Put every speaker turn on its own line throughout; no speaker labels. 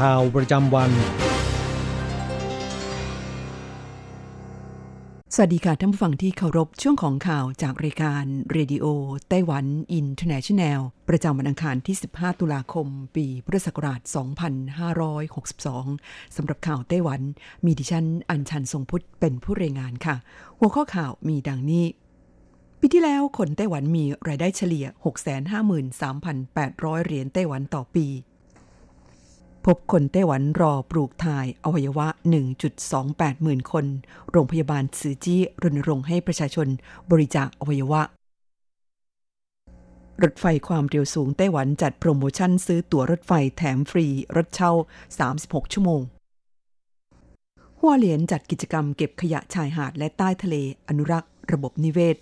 ข่าวประจำวัน
สวัสดีค่ะท่านผู้ฟังที่เคารพช่วงของข่าวจากรายการ Radio Taiwan International ประจำวันอังคารที่ 15 ตุลาคม ปีพุทธศักราช 2562 สำหรับข่าวไต้หวัน มีดิฉันอัญชันทรงพุทธเป็นผู้รายงานค่ะ หัวข้อข่าวมีดังนี้ปีที่แล้วคนไต้หวันมีรายได้เฉลี่ย 653,800 เหรียญไต้หวันต่อปี พบคนไต้หวันรอปลูกถ่ายอวัยวะ 1.28 หมื่นคน โรงพยาบาลซือจี้รณรงค์ให้ประชาชนบริจาคอวัยวะ รถไฟความเร็วสูงไต้หวันจัดโปรโมชั่นซื้อตั๋วรถไฟแถมฟรี รถเช่า 36 ชั่วโมง หัวเหรียญจัดกิจกรรมเก็บขยะชายหาดและใต้ทะเล อนุรักษ์ ระบบนิเวศ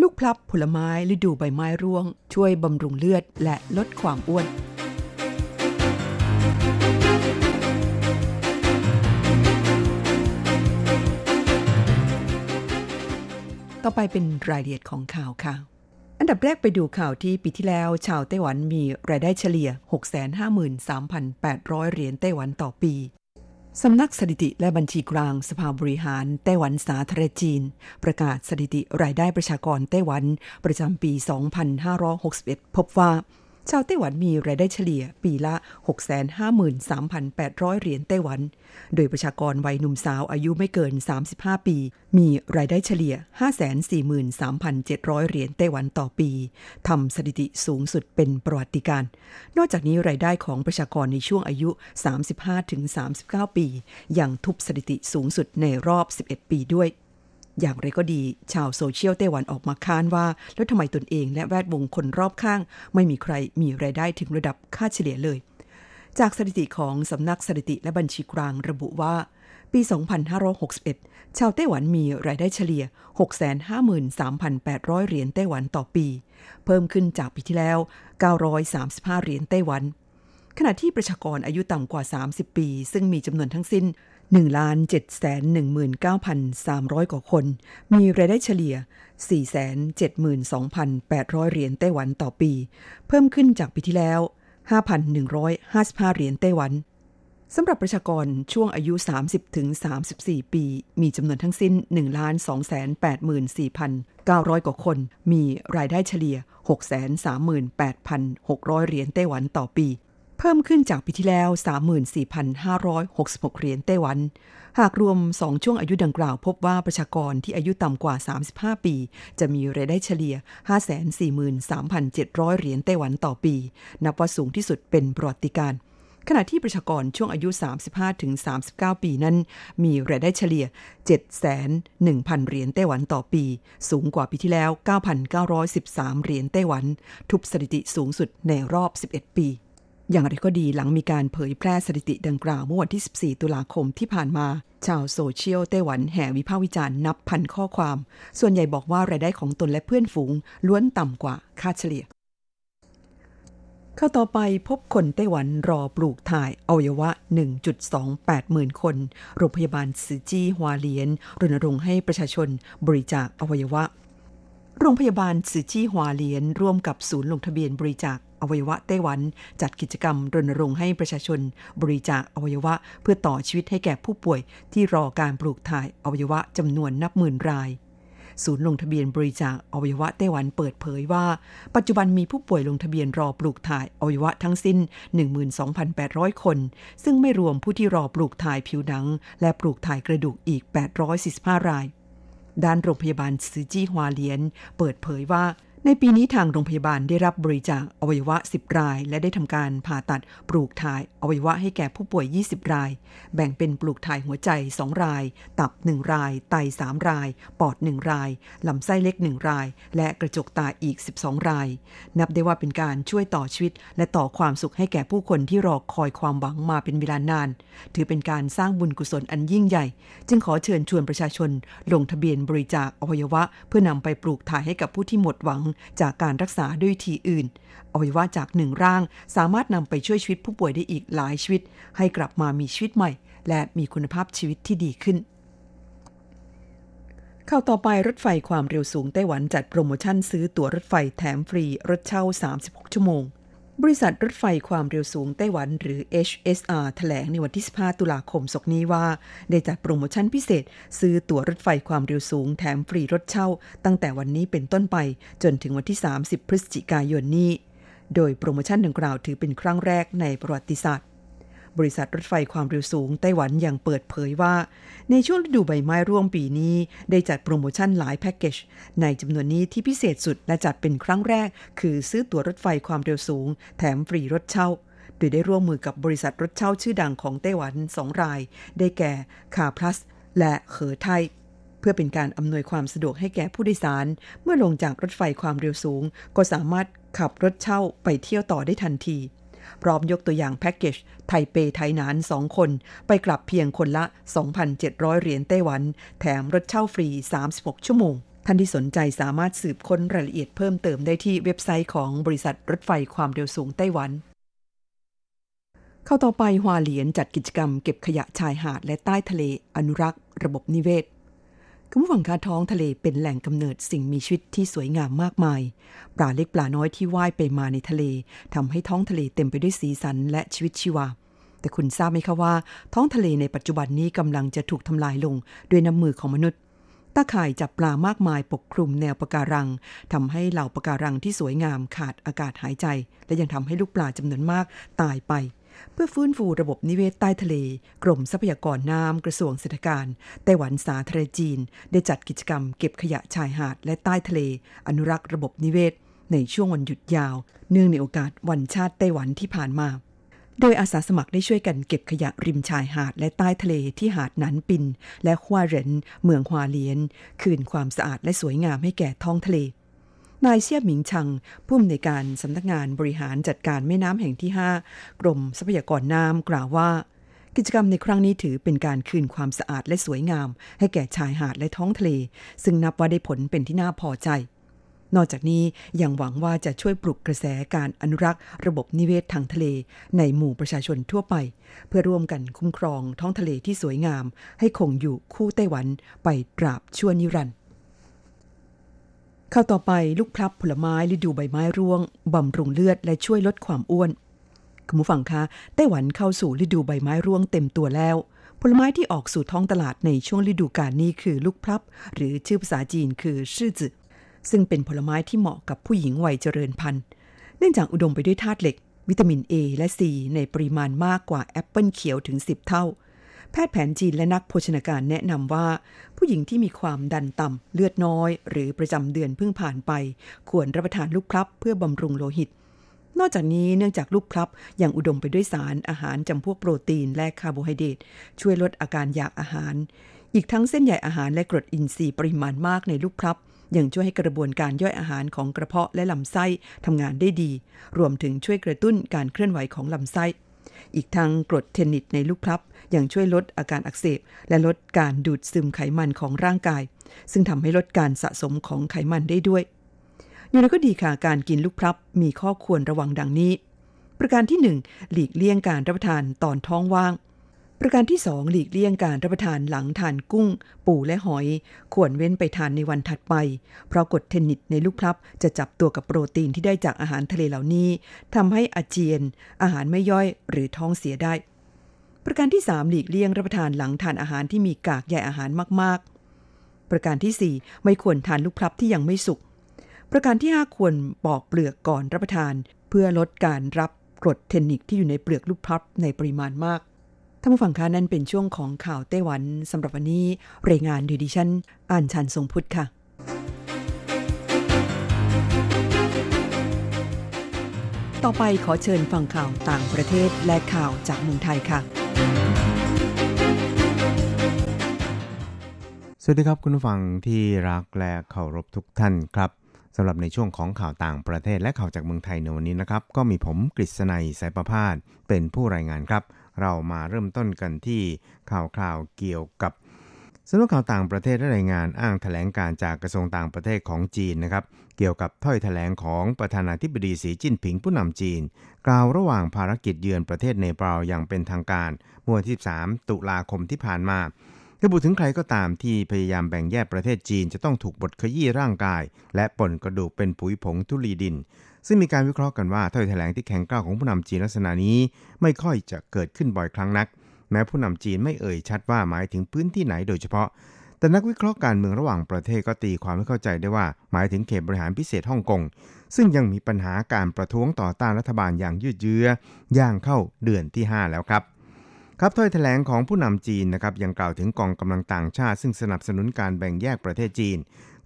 ลูกพลับผลไม้ฤดูใบไม้ร่วง ช่วยบำรุงเลือดและลดความอ้วน ต่อไปเป็นรายละเอียดของข่าวค่ะ อันดับแรกไปดูข่าวที่ปีที่แล้ว ชาวไต้หวันมีรายได้เฉลี่ย 653,800 เหรียญไต้หวันต่อปีสำนักสถิติและบัญชีกลางสภาบริหารไต้หวันสาธารณจีน ประกาศสถิติรายได้ประชากรไต้หวัน ประจำปี 2561 พบว่า ชาวไต้หวันมีรายได้เฉลี่ยปีละ 653,800 เหรียญไต้หวัน โดยประชากรวัยหนุ่มสาวอายุไม่เกิน 35 ปี มีรายได้เฉลี่ย 543,700 เหรียญไต้หวันต่อปีทำสถิติสูงสุดเป็นประวัติการ นอกจากนี้รายได้ของประชากรในช่วงอายุ 35-39 ปี ยังทุบสถิติสูงสุดในรอบ 11 ปีด้วย อย่างไรก็ดี ชาวโซเชียลไต้หวันออกมาค้านว่า แล้วทำไมตนเองและแวดวงคนรอบข้าง ไม่มีใครมีรายได้ถึงระดับค่าเฉลี่ยเลย จากสถิติของสำนักสถิติและบัญชีกลางระบุว่า ปี 2561 ชาวไต้หวันมีรายได้เฉลี่ย 653,800 เหรียญไต้หวันต่อปี เพิ่มขึ้นจากปีที่แล้ว 935 เหรียญไต้หวันขณะที่ประชากรอายุต่ำกว่า 30 ปี ซึ่งมีจำนวนทั้งสิ้น 1 7 1 9 3 0 0 กว่าคน มีรายได้เฉลี่ย 472,800 เหรียญไต้หวันต่อปี เพิ่มขึ้นจากปีที่แล้ว 5,155 เหรียญไต้หวันสำหรับประชากรช่วงอายุ 30ถึง34 ปี มีจำนวนทั้งสิ้น 1,284,900 กว่าคน มีรายได้เฉลี่ย 638,600 เหรียญไต้หวันต่อปี เพิ่มขึ้นจากปีที่แล้ว 34,566 เหรียญไต้หวัน หากรวม 2 ช่วงอายุดังกล่าว พบว่าประชากรที่อายุต่ำกว่า 35 ปี จะมีรายได้เฉลี่ย 543,700 เหรียญไต้หวันต่อปี นับว่าสูงที่สุดเป็นประวัติการณ์ขณะที่ประชากรช่วงอายุ 35-39 ปีนั้น มีรายได้เฉลี่ย7,100,000 เหรียญไต้หวันต่อปี สูงกว่าปีที่แล้ว 9,913 เหรียญไต้หวัน ทุบสถิติสูงสุดในรอบ 11 ปี อย่างไรก็ดีหลังมีการเผยแพร่สถิติดังกล่าวเมื่อวันที่ 14 ตุลาคมที่ผ่านมา ชาวโซเชียลไต้หวันแห่วิพากษ์วิจารณ์นับพันข้อความ ส่วนใหญ่บอกว่ารายได้ของตนและเพื่อนฝูง ล้วนต่ำกว่าค่าเฉลี่ย เข้าต่อไปพบคนไต้หวันรอปลูกถ่ายอวัยวะ 1.28 หมื่นคน โรงพยาบาลซือจี้ฮวาเลียนรณรงค์ให้ประชาชนบริจาคอวัยวะ โรงพยาบาลซือจี้ฮวาเลียน ร่วมกับศูนย์ลงทะเบียนบริจาคอวัยวะไต้หวัน จัดกิจกรรมรณรงค์ให้ประชาชน บริจาคอวัยวะ เพื่อต่อชีวิตให้แก่ผู้ป่วย ที่รอการปลูกถ่ายอวัยวะจำนวนนับหมื่นราย ศูนย์ลงทะเบียนบริจาคอวัยวะไต้หวันเปิดเผยว่า ปัจจุบันมีผู้ป่วยลงทะเบียนรอปลูกถ่ายอวัยวะทั้งสิ้น 12,800 คน ซึ่งไม่รวมผู้ที่รอปลูกถ่ายผิวหนัง และปลูกถ่ายกระดูกอีก 845 ราย ด้านโรงพยาบาลซือจี้ฮวาเลียน เปิดเผยว่า ในปีนี้ทางโรงพยาบาลได้รับบริจาคอวัยวะ 10 ราย และได้ทำการผ่าตัดปลูกถ่ายอวัยวะให้แก่ผู้ป่วย 20 ราย แบ่งเป็นปลูกถ่ายหัวใจ 2 ราย ตับ 1 ราย ไต 3 ราย ปอด 1 ราย ลำไส้เล็ก 1 ราย และกระจกตาอีก 12 ราย นับได้ว่าเป็นการช่วยต่อชีวิต และต่อความสุขให้แก่ผู้คนที่รอคอยความหวังมาเป็นเวลานาน ถือเป็นการสร้างบุญกุศลอันยิ่งใหญ่ จึงขอเชิญชวนประชาชน ลงทะเบียนบริจาคอวัยวะ เพื่อนำไปปลูกถ่ายให้กับผู้ที่หมดหวังจากการรักษาด้วยทีอื่นอวัยวะจากหนึ่งร่าง สามารถนำไปช่วยชีวิตผู้ป่วยได้อีกหลายชีวิต ให้กลับมามีชีวิตใหม่ และมีคุณภาพชีวิตที่ดีขึ้นเข้าต่อไปรถไฟความเร็วสูงไต้หวันจัดโปรโมชั่นซื้อตั๋วรถไฟแถมฟรีรถเช่า 36 ชั่วโมง บริษัทรถไฟความเร็วสูงไต้หวันหรือ HSR แถลงในวันที่ 15 ตุลาคมศกนี้ว่า ได้จัดโปรโมชั่นพิเศษ ซื้อตั๋วรถไฟความเร็วสูงแถมฟรีรถเช่า ตั้งแต่วันนี้เป็นต้นไป จนถึงวันที่ 30 พฤศจิกายนนี้ โดยโปรโมชั่นดังกล่าวถือเป็นครั้งแรกในประวัติศาสตร์ บริษัทรถไฟความเร็วสูงไต้หวันยังเปิดเผยว่า ในช่วงฤดูใบไม้ร่วงปีนี้ ได้จัดโปรโมชั่นหลายแพ็กเกจ ในจำนวนนี้ที่พิเศษสุดและจัดเป็นครั้งแรก คือซื้อตั๋วรถไฟความเร็วสูง แถมฟรีรถเช่า โดยได้ร่วมมือกับบริษัทรถเช่าชื่อดังของไต้หวันสองราย ได้แก่คาพลัสและเหอไทยเพื่อเป็นการอำนวยความสะดวกให้แก่ผู้โดยสาร เมื่อลงจากรถไฟความเร็วสูง ก็สามารถขับรถเช่าไปเที่ยวต่อได้ทันที พร้อมยกตัวอย่างแพ็กเกจไทเปไทนาน 2 คน ไปกลับเพียงคนละ 2,700 เหรียญไต้หวัน แถมรถเช่าฟรี 36 ชั่วโมง ท่านที่สนใจสามารถสืบค้นรายละเอียดเพิ่มเติมได้ที่เว็บไซต์ของบริษัทรถไฟความเร็วสูงไต้หวันเข้าต่อไปฮวาเหลียนจัดกิจกรรมเก็บขยะชายหาดและใต้ทะเล อนุรักษ์ ระบบนิเวศ คุณผู้ฟังคะท้องทะเลเป็นแหล่งกำเนิดสิ่งมีชีวิตที่สวยงามมากมาย ปลาเล็กปลาน้อยที่ว่ายไปมาในทะเลทำให้ท้องทะเลเต็มไปด้วยสีสันและชีวิตชีวา แต่คุณทราบไหมคะว่า ท้องทะเลในปัจจุบันนี้กำลังจะถูกทำลายลงด้วยน้ำมือของมนุษย์ตาข่ายจับปลามากมายปกคลุมแนวปะการังทำให้เหล่าปะการังที่สวยงามขาดอากาศหายใจ และยังทำให้ลูกปลาจำนวนมากตายไป เพื่อฟื้นฟูระบบนิเวศใต้ทะเล กรมทรัพยากรน้ำกระทรวงเศรษฐการไต้หวันสาธารณจีน ได้จัดกิจกรรมเก็บขยะชายหาดและใต้ทะเล อนุรักษ์ระบบนิเวศ ในช่วงวันหยุดยาว เนื่องในโอกาสวันชาติไต้หวันที่ผ่านมา โดยอาสาสมัครได้ช่วยกันเก็บขยะริมชายหาดและใต้ทะเลที่หาดหนานปิน และฮวาเหรนเมืองฮวาเลียน คืนความสะอาดและสวยงามให้แก่ท้องทะเล นายเซี่ยหมิงชังผู้อำนวยการสำนักงานบริหารจัดการแม่น้ำแห่งที่ 5 กรมทรัพยากรน้ำกล่าวว่า กิจกรรมในครั้งนี้ถือเป็นการคืนความสะอาดและสวยงาม ให้แก่ชายหาดและท้องทะเล ซึ่งนับว่าได้ผลเป็นที่น่าพอใจ นอกจากนี้ยังหวังว่าจะช่วยปลุกกระแสการอนุรักษ์ ระบบนิเวศทางทะเล ในหมู่ประชาชนทั่วไป เพื่อร่วมกันคุ้มครองท้องทะเลที่สวยงาม ให้คงอยู่คู่ไต้หวันไปตราบชั่วนิรันดร์ ข้าต่อไปลูกพลับผลไม้ฤดูใบไม้ร่วงบำรุงเลือดและช่วยลดความอ้วนคุณผู้ฟังคะไต้หวันเข้าสู่ฤดูใบไม้ร่วงเต็มตัวแล้ว ผลไม้ที่ออกสู่ท้องตลาดในช่วงฤดูกาลนี้คือลูกพลับ หรือชื่อภาษาจีนคือชื่อจืซึ่งเป็นผลไม้ที่เหมาะกับผู้หญิงวัยเจริญพันธุ์ เนื่องจากอุดมไปด้วยธาตุเหล็ก วิตามิน A และ C ในปริมาณมากกว่าแอปเปิลเขียวถึง 10 เท่า พทย์แผนจีนและนักโภชนาการแนะนำว่า ผู้หญิงที่มีความดันต่ำเลือดน้อย หรือประจำเดือนเพิ่งผ่านไป ควรรับประทานลูกพลับเพื่อบำรุงโลหิต นอกจากนี้เนื่องจากลูกพลับยังอุดมไปด้วยสารอาหารจำพวกโปรตีนและคาร์โบไฮเดรตช่วยลดอาการอยากอาหาร อีกทั้งเส้นใยอาหารและกรดอินทรีย์ปริมาณมากในลูกพลับยังช่วยให้กระบวนการย่อยอาหารของกระเพาะและลำไส้ทำงานได้ดี รวมถึงช่วยกระตุ้นการเคลื่อนไหวของลำไส้ อีกทั้งกรดแทนนิกในลูกพลับ ยังช่วยลดอาการอักเสบ และลดการดูดซึมไขมันของร่างกาย ซึ่งทำให้ลดการสะสมของไขมันได้ด้วย อย่างไรก็ดีค่ะการกินลูกพลับ มีข้อควรระวังดังนี้ ประการที่ 1 หลีกเลี่ยงการรับประทานตอนท้องว่าง ประการที่ 2 หลีกเลี่ยงการรับประทานหลังทานกุ้ง ปูและหอย ควรเว้นไปทานในวันถัดไป เพราะกรดเทนนิตในลูกพลับ จะจับตัวกับโปรตีนที่ได้จากอาหารทะเลเหล่านี้ทำให้อาเจียน อาหารไม่ย่อยหรือท้องเสียได้ ประการที่ 3 หลีกเลี่ยงรับประทานหลังทานอาหารที่มีกากใยอาหารมาก ๆ ประการที่ 4 ไม่ควรทานลูกพลับที่ยังไม่สุก ประการที่ 5 ควรปอกเปลือกก่อนรับประทาน เพื่อลดการรับกรดเทนนิกที่อยู่ในเปลือกลูกพลับในปริมาณมาก ท่านผู้ฟังคะนั่นเป็นช่วงของข่าวไต้หวันสำหรับวันนี้รายงานโดยดิฉันอ่านชันทรงพุทธค่ะ ต่อไปขอเชิญฟังข่าวต่างประเทศและข่าวจากเมืองไทยค่ะ
สวัสดีครับคุณผู้ฟังที่รักและเคารพทุกท่านครับสำหรับในช่วงของข่าวต่างประเทศและข่าวจากเมืองไทยในวันนี้นะครับ ก็มีผมกฤษณัยสายประพาสเป็นผู้รายงานครับ เรามาเริ่มต้นกันที่ข่าวคราวเกี่ยวกับสำนักข่าวต่างประเทศรายงานอ้างแถลงการจากกระทรวงต่างประเทศของจีนนะครับ เกี่ยวกับถ้อยแถลงของประธานาธิบดีสีจิ้นผิงผู้นำจีน กล่าวระหว่างภารกิจเยือนประเทศเนปาลอย่างเป็นทางการเมื่อวันที่ 3 ตุลาคมที่ผ่านมาระบุถึงใครก็ตามที่พยายามแบ่งแยกประเทศจีนจะต้องถูกบดขยี้ร่างกาย และป่นกระดูกเป็นปุ๋ยผงทุลีดิน ซึ่งมีการวิเคราะห์กันว่าถ้อยแถลงที่แข็งกร้าวของผู้นำจีนลักษณะนี้ไม่ค่อยจะเกิดขึ้นบ่อยครั้งนัก แม้ผู้นำจีนไม่เอ่ยชัดว่าหมายถึงพื้นที่ไหนโดยเฉพาะ แต่นักวิเคราะห์การเมืองระหว่างประเทศก็ตีความให้เข้าใจได้ว่า หมายถึงเขตบริหารพิเศษฮ่องกงซึ่งยังมีปัญหาการประท้วงต่อต้านรัฐบาลอย่างยืดเยื้อย่างเข้าเดือนที่ 5 แล้วครับครับถ้อยแถลงของผู้นำจีนนะครับยังกล่าวถึงกองกำลังต่างชาติ ซึ่งสนับสนุนการแบ่งแยกประเทศจีน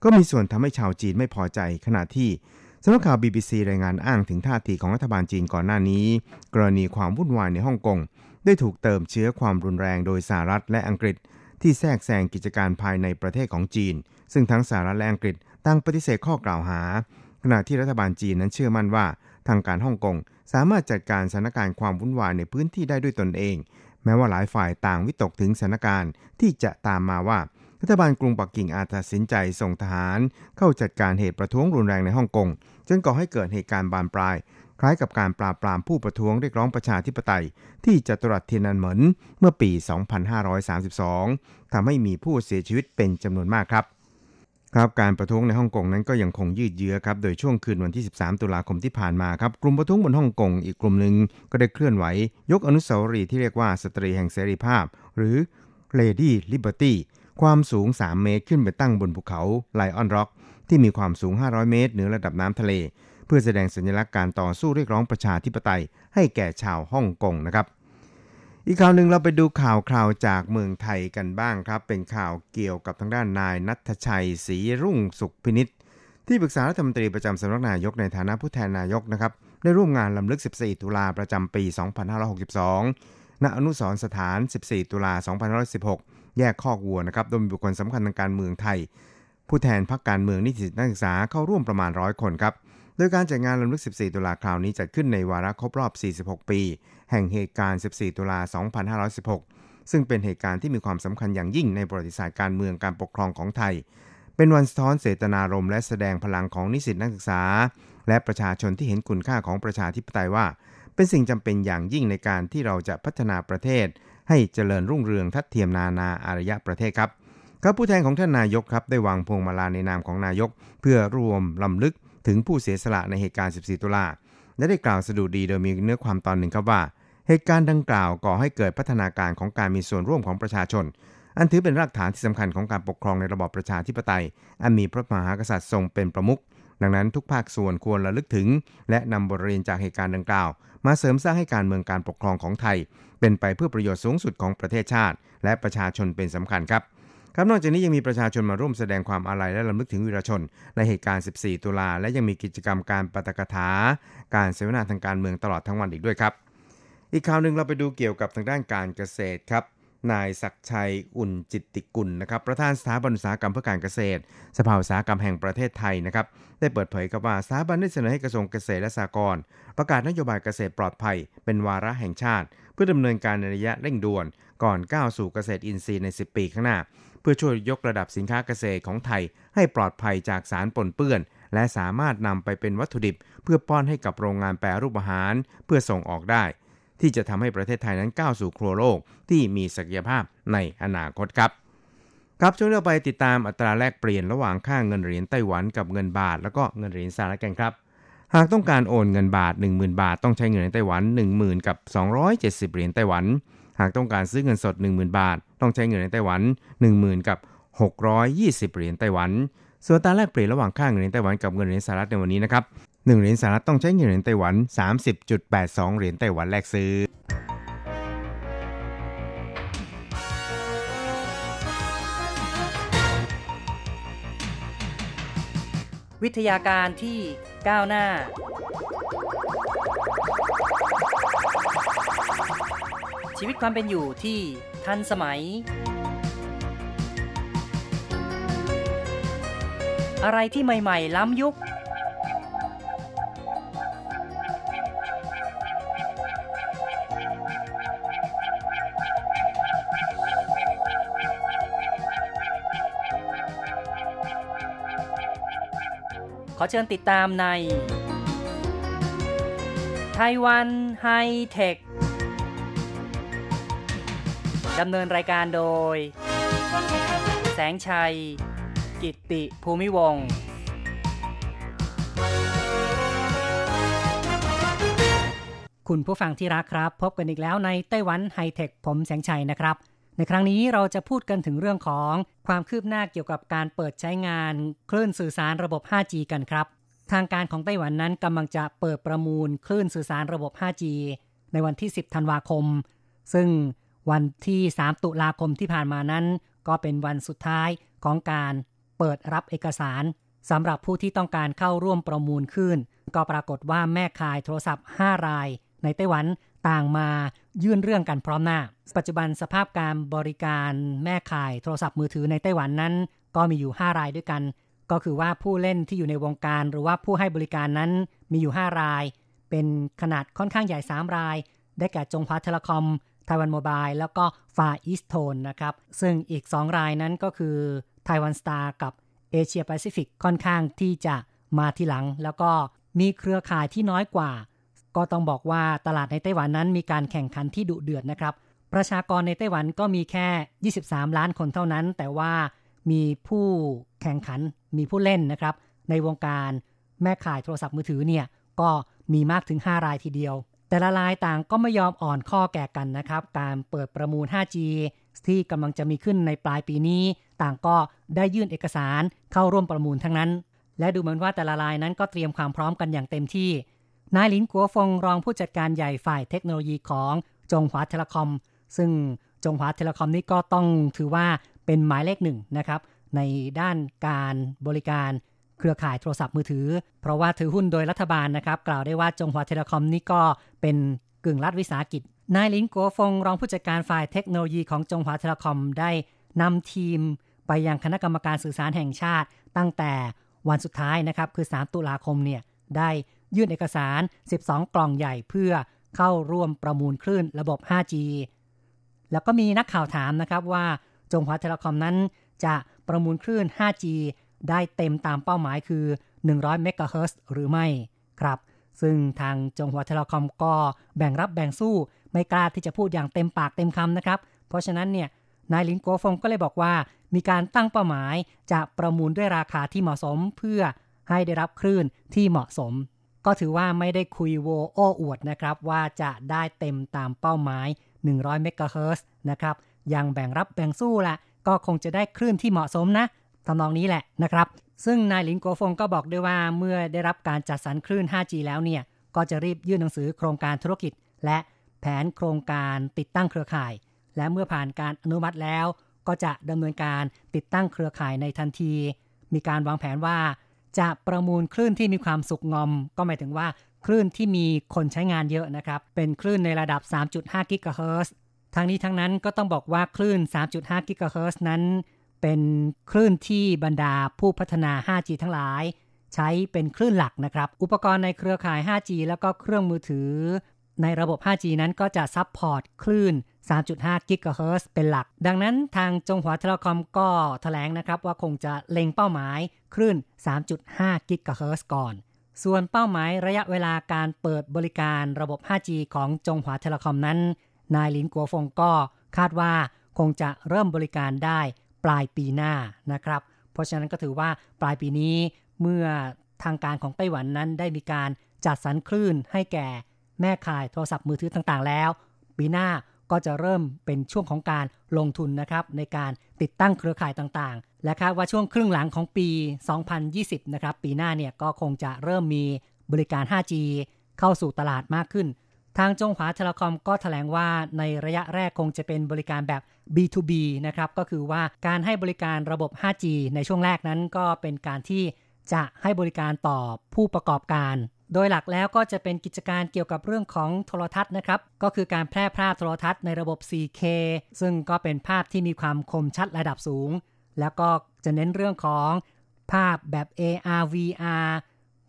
ก็มีส่วนทำให้ชาวจีนไม่พอใจขณะที่ สำนักข่าว BBC รายงานอ้างถึงท่าทีของรัฐบาลจีนก่อนหน้านี้ กรณีความวุ่นวายในฮ่องกงได้ถูกเติมเชื้อความรุนแรงโดยสหรัฐและอังกฤษ ที่แทรกแซงกิจการภายในประเทศของจีน ซึ่งทั้งสหรัฐและอังกฤษตั้งปฏิเสธข้อกล่าวหา ขณะที่รัฐบาลจีนนั้นเชื่อมั่นว่า ทางการฮ่องกงสามารถจัดการสถานการณ์ความวุ่นวายในพื้นที่ได้ด้วยตนเอง แม้ว่าหลายฝ่ายต่างวิตกถึงสถานการณ์ที่จะตามมาว่า รัฐบาลกรุงปักกิ่งอาจตัดสินใจส่งทหารเข้าจัดการเหตุประท้วงรุนแรงในฮ่องกงจนก่อให้เกิดเหตุการณ์บานปลาย คล้ายกับการปราบปรามผู้ประท้วงเรียกร้องประชาธิปไตย ที่จัตุรัสเทียนันเหมินเมื่อปี 2532ทำให้มีผู้เสียชีวิตเป็นจำนวนมากครับครับการประท้วงในฮ่องกงนั้นก็ยังคงยืดเยื้อครับโดยช่วงคืนวันที่ 13 ตุลาคมที่ผ่านมาครับกลุ่มประท้วงบนฮ่องกงอีกกลุ่มหนึ่งก็ได้เคลื่อนไหวยกอนุสาวรีย์ที่เรียกว่าสตรีแห่งเสรีภาพ หรือ Lady Liberty ความสูง 3 เมตรขึ้นไปตั้งบนภูเขาไลออนร็อกที่มีความสูง 500 เมตรเหนือระดับน้ำทะเล เพื่อแสดงสัญลักษณ์การต่อสู้เรียกร้องประชาธิปไตยให้แก่ชาวฮ่องกงนะครับ อีกข่าวหนึ่งเราไปดูข่าวคราวจากเมืองไทยกันบ้างครับ เป็นข่าวเกี่ยวกับทางด้านนายนัทชัยศรีรุ่งสุขพินิษที่ปรึกษารัฐมนตรีประจำสำนักนายกในฐานะผู้แทนนายกนะครับได้ร่วมงานลำลึก 14 ตุลาประจำปี 2562 ณ อนุสรสถาน 14 ตุลา 2516 แยกคอกวัวนะครับ โดยมีบุคคลสำคัญทางการเมืองไทย ผู้แทนพรรคการเมืองนิสิตนักศึกษาเข้าร่วมประมาณร้อยคนครับ โดยการจัดงานลำลึก 14 ตุลาคราวนี้จัดขึ้นในวาระครบรอบ 46 ปี แห่งเหตุการณ์ 14 ตุลา 2516 ซึ่งเป็นเหตุการณ์ที่มีความสำคัญอย่างยิ่งในประวัติศาสตร์การเมืองการปกครองของไทย เป็นวันสะท้อนเสตนารมณ์และแสดงพลังของนิสิตนักศึกษา และประชาชนที่เห็นคุณค่าของประชาธิปไตยว่า เป็นสิ่งจำเป็นอย่างยิ่งในการที่เราจะพัฒนาประเทศ ให้เจริญรุ่งเรืองทัดเทียมนานาอารยประเทศครับครับผู้แทนของท่านนายกครับได้วางพวงมาลาในนามของนายก เพื่อรวมลำลึกถึงผู้เสียสละในเหตุการณ์ 14 ตุลาและได้กล่าวสดุดีโดยมีเนื้อความตอนหนึ่งครับว่า เหตุการณ์ดังกล่าวก่อให้เกิดพัฒนาการของการมีส่วนร่วมของประชาชน อันถือเป็นรากฐานที่สำคัญของการปกครองในระบอบประชาธิปไตย อันมีพระมหากษัตริย์ทรงเป็นประมุข ดังนั้นทุกภาคส่วนควรระลึกถึง และนำบทเรียนจากเหตุการณ์ดังกล่าว มาเสริมสร้างให้การเมืองการปกครองของไทย เป็นไปเพื่อประโยชน์สูงสุดของประเทศชาติ และประชาชนเป็นสำคัญครับครับนอกจากนี้ยังมีประชาชนมาร่วมแสดงความอาลัยและลำลึกถึงวีรชน ในเหตุการณ์ 14 ตุลา และยังมีกิจกรรมการปาฐกถา การเสวนาทางการเมืองตลอดทั้งวันอีกด้วยครับ อีกข่าวหนึ่งเราไปดูเกี่ยวกับทางด้านการเกษตรครับ นายศักชัยอุ่นจิตติกุลนะครับประธานสถาบันอุตสาหกรรมเพื่อการเกษตร สภาอุตสาหกรรมแห่งประเทศไทยนะครับได้เปิดเผยกับว่าสถาบันได้เสนอให้กระทรวงเกษตรและสหกรณ์ประกาศนโยบายเกษตรปลอดภัย เป็นวาระแห่งชาติ เพื่อดำเนินการในระยะเร่งด่วน ก่อนก้าวสู่เกษตรอินทรีย์ใน 10 ปีข้างหน้า เพื่อช่วยยกระดับสินค้าเกษตรของไทย ให้ปลอดภัยจากสารปนเปื้อน และสามารถนำไปเป็นวัตถุดิบ เพื่อป้อนให้กับโรงงานแปรรูปอาหาร เพื่อส่งออกได้ ที่จะทำให้ประเทศไทยนั้นก้าวสู่ครัวโลกที่มีศักยภาพในอนาคตครับครับช่วงเราไปติดตามอัตราแลกเปลี่ยนระหว่างค่าเงินเหรียญไต้หวันกับเงินบาท แล้วก็เงินเหรียญสหรัฐกันครับ หากต้องการโอนเงินบาท 10,000 บาท ต้องใช้เงินไต้หวัน 10,000 กับ 270 เหรียญไต้หวัน หากต้องการซื้อเงินสด 10,000 บาท ต้องใช้เงินในไต้หวัน 10,000 กับ 620 เหรียญไต้หวัน ส่วนตาแลกเปลี่ยนระหว่างค่าเงินเหรียญไต้หวันกับเงินเหรียญสหรัฐในวันนี้นะครับ 1 เหรียญสหรัฐต้องใช้เงินเหรียญไต้หวัน 30.82 เหรียญไต้หวันแลกซื้อ
วิทยาการที่ก้าวหน้า ชีวิตความเป็นอยู่ที่ทันสมัย อะไรที่ใหม่ ๆ ล้ำยุค ขอเชิญติดตามในไต้หวันไฮเทค ดำเนินรายการโดย แสงชัย กิตติภูมิวงศ์คุณผู้ฟังที่รักครับ พบกันอีกแล้วในไต้หวันไฮเทค ผมแสงชัยนะครับ ในครั้งนี้เราจะพูดกันถึงเรื่องของความคืบหน้าเกี่ยวกับการเปิดใช้งานคลื่นสื่อสารระบบ 5G กันครับ ทางการของไต้หวันนั้นกำลังจะเปิดประมูลคลื่นสื่อสารระบบ 5G ในวันที่ 10 ธันวาคม ซึ่งวันที่ 3 ตุลาคมที่ผ่านมานั้น ก็เป็นวันสุดท้ายของการเปิดรับเอกสารสำหรับผู้ที่ต้องการเข้าร่วมประมูลคลื่น ก็ปรากฏว่าแม่ขายโทรศัพท์ 5 ราย ในไต้หวัน ต่างมายื่นเรื่องกันพร้อมหน้า ปัจจุบันสภาพการบริการแม่ข่ายโทรศัพท์มือถือในไต้หวันนั้น ก็มีอยู่ 5 รายด้วยกัน ก็คือว่าผู้เล่นที่อยู่ในวงการหรือว่าผู้ให้บริการนั้นมีอยู่ 5 ราย เป็นขนาดค่อนข้างใหญ่ 3 ราย ได้แก่ Chunghwa Telecom Taiwan Mobile แล้วก็ FarEasTone นะครับ ซึ่งอีก 2 รายนั้นก็คือ Taiwan Star กับ Asia Pacific ค่อนข้างที่จะมาทีหลัง แล้วก็มีเครือข่ายที่น้อยกว่า ก็ต้องบอกว่าตลาดในไต้หวันนั้นมีการแข่งขันที่ดุเดือดนะครับ ประชากรในไต้หวันก็มีแค่ 23 ล้านคนเท่านั้น แต่ว่ามีผู้แข่งขันมีผู้เล่นนะครับ ในวงการแม่ขายโทรศัพท์มือถือเนี่ยก็มีมากถึง 5 รายทีเดียว แต่ละรายต่างก็ไม่ยอมอ่อนข้อแก่กันนะครับ การเปิดประมูล 5G ที่กำลังจะมีขึ้นในปลายปีนี้ ต่างก็ได้ยื่นเอกสารเข้าร่วมประมูลทั้งนั้น และดูเหมือนว่าแต่ละรายนั้นก็เตรียมความพร้อมกันอย่างเต็มที่ นายหลินกัวฟงรองผู้จัดการใหญ่ฝ่ายเทคโนโลยีของจงหวาเทเลคอม ซึ่งChunghwa Telecom นี่ก็ต้องถือว่าเป็นหมายเลขหนึ่งนะครับในด้านการบริการเครือข่ายโทรศัพท์มือถือ เพราะว่าถือหุ้นโดยรัฐบาลนะครับ กล่าวได้ว่า Chunghwa Telecom นี่ก็เป็นกึ่งรัฐวิสาหกิจ นายหลินกัวฟงรองผู้จัดการฝ่ายเทคโนโลยีของ Chunghwa Telecom ได้นำทีมไปยังคณะกรรมการสื่อสารแห่งชาติ ตั้งแต่วันสุดท้ายนะครับคือ 3 ตุลาคมเนี่ยได้ ยื่นเอกสาร 12 กล่องใหญ่เพื่อเข้าร่วมประมูลคลื่นระบบ 5G แล้วก็มีนักข่าวถามนะครับว่า Chunghwa Telecom นั้นจะประมูลคลื่น 5G ได้เต็มตามเป้าหมายคือ 100 เมกะเฮิรตซ์หรือไม่ครับ ซึ่งทาง Chunghwa Telecom ก็แบ่งรับแบ่งสู้ไม่กล้าที่จะพูดอย่างเต็มปากเต็มคำนะครับ เพราะฉะนั้นเนี่ยนายหลินกัวฟงก็เลยบอกว่า มีการตั้งเป้าหมายจะประมูลด้วยราคาที่เหมาะสมเพื่อให้ได้รับคลื่นที่เหมาะสม ก็ถือว่าไม่ได้คุยโวโอ้อวดนะครับ ว่าจะได้เต็มตามเป้าหมาย 100 เมกะเฮิรตซ์นะครับ ยังแบ่งรับแบ่งสู้ละก็คงจะได้คลื่นที่เหมาะสมนะทำนองนี้แหละนะครับ ซึ่งนายหลินโกฟงก็บอกด้วยว่าเมื่อได้รับการจัดสรรคลื่น 5G แล้วเนี่ย ก็จะรีบยื่นหนังสือโครงการธุรกิจ และแผนโครงการติดตั้งเครือข่าย และเมื่อผ่านการอนุมัติแล้ว ก็จะดำเนินการติดตั้งเครือข่ายในทันที มีการวางแผนว่า จะประมูลคลื่นที่มีความสุกงอม ก็หมายถึงว่าคลื่นที่มีคนใช้งานเยอะนะครับ เป็นคลื่นในระดับ 3.5 กิกะเฮิรตซ์ทั้งนี้ทั้งนั้นก็ต้องบอกว่าคลื่น 3.5 กิกะเฮิรตซ์นั้น เป็นคลื่นที่บรรดาผู้พัฒนา 5G ทั้งหลาย ใช้เป็นคลื่นหลักนะครับ อุปกรณ์ในเครือข่าย 5G แล้วก็เครื่องมือถือ ในระบบ 5G นั้นก็จะซับพอร์ตคลื่น 3.5 กิกะเฮิรตซ์เป็นหลัก ดังนั้นทาง Chunghwa Telecom ก็แถลงนะครับว่าคงจะเล็งเป้าหมายคลื่น 3.5 กิกะเฮิรตซ์ก่อน ส่วนเป้าหมายระยะเวลาการเปิดบริการระบบ 5G ของ Chunghwa Telecom นั้น นายหลินกัวฟงก็คาดว่าคงจะเริ่มบริการได้ปลายปีหน้านะครับ เพราะฉะนั้นก็ถือว่าปลายปีนี้เมื่อทางการของไต้หวันนั้นได้มีการจัดสรรคลื่นให้แก่แม่ข่ายโทรศัพท์มือถือต่างๆแล้ว ปีหน้า ก็จะเริ่มเป็นช่วงของการลงทุนนะครับในการติดตั้งเครือข่ายต่างๆ และคาดว่าช่วงครึ่งหลังของปี 2020 นะครับปีหน้าเนี่ยก็คงจะเริ่มมีบริการ 5G เข้าสู่ตลาดมากขึ้น ทางจงหวาเทเลคอมก็ถแถลงว่าในระยะแรกคงจะเป็นบริการแบบ B2B นะครับก็คือว่าการให้บริการระบบ 5G ในช่วงแรกนั้นก็เป็นการที่จะให้บริการต่อผู้ประกอบการ โดยหลักแล้วก็จะเป็นกิจการเกี่ยวกับเรื่องของโทรทัศน์นะครับ ก็คือการแพร่ภาพโทรทัศน์ในระบบ 4K ซึ่งก็เป็นภาพที่มีความคมชัดระดับสูง แล้วก็จะเน้นเรื่องของภาพแบบ AR VR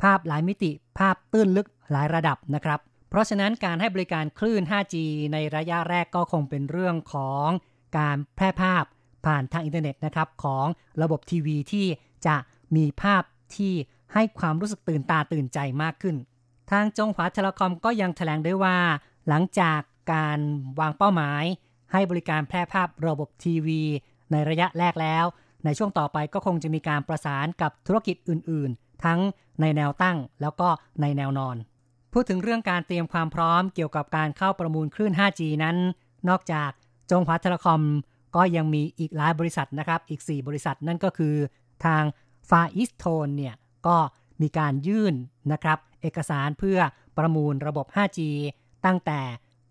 ภาพหลายมิติ ภาพตื้นลึกหลายระดับนะครับ เพราะฉะนั้นการให้บริการคลื่น 5G ในระยะแรกก็คงเป็นเรื่องของการแพร่ภาพผ่านทางอินเทอร์เน็ตนะครับของระบบทีวีที่จะมีภาพที่ ให้ความรู้สึกตื่นตาตื่นใจมากขึ้น ทาง Chunghwa Telecom ก็ยังแถลงด้วยว่า หลังจากการวางเป้าหมาย ให้บริการแพร่ภาพระบบทีวี ในระยะแรกแล้ว ในช่วงต่อไปก็คงจะมีการประสานกับธุรกิจอื่น ๆ ทั้งในแนวตั้งแล้วก็ในแนวนอน พูดถึงเรื่องการเตรียมความพร้อมเกี่ยวกับการเข้าประมูลคลื่น 5G นั้น นอกจาก Chunghwa Telecom ก็ยังมีอีกหลายบริษัทนะครับ อีก 4 บริษัทนั่นก็คือทาง FarEasTone เนี่ย ก็มีการยื่นนะครับ เอกสารเพื่อประมูลระบบ 5G ตั้งแต่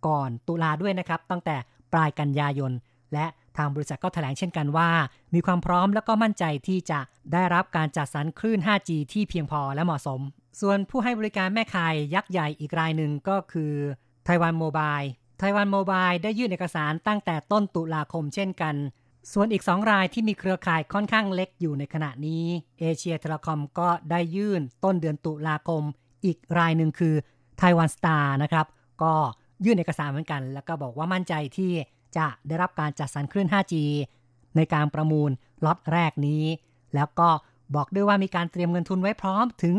ก่อนตุลาด้วยนะครับ ตั้งแต่ปลายกันยายน และทางบริษัทก็แถลงเช่นกันว่า มีความพร้อมและก็มั่นใจที่จะได้รับการจัดสรรคลื่น 5G ที่เพียงพอและเหมาะสม ส่วนผู้ให้บริการแม่ข่ายยักษ์ใหญ่อีกรายหนึ่งก็คือTaiwan Mobile Taiwan Mobile ได้ยื่นเอกสารตั้งแต่ต้นตุลาคมเช่นกัน ส่วนอีก 2 รายที่มีเครือข่ายค่อนข้างเล็กอยู่ในขณะนี้ Asia Telecom ก็ได้ยื่นต้นเดือนตุลาคม อีกรายหนึ่งคือ Taiwan Star นะครับ ก็ยื่นเอกสารเหมือนกัน แล้วก็บอกว่ามั่นใจที่จะได้รับการจัดสรรคลื่น 5G ในการประมูลล็อตแรกนี้ แล้วก็บอกด้วยว่ามีการเตรียมเงินทุนไว้พร้อมถึง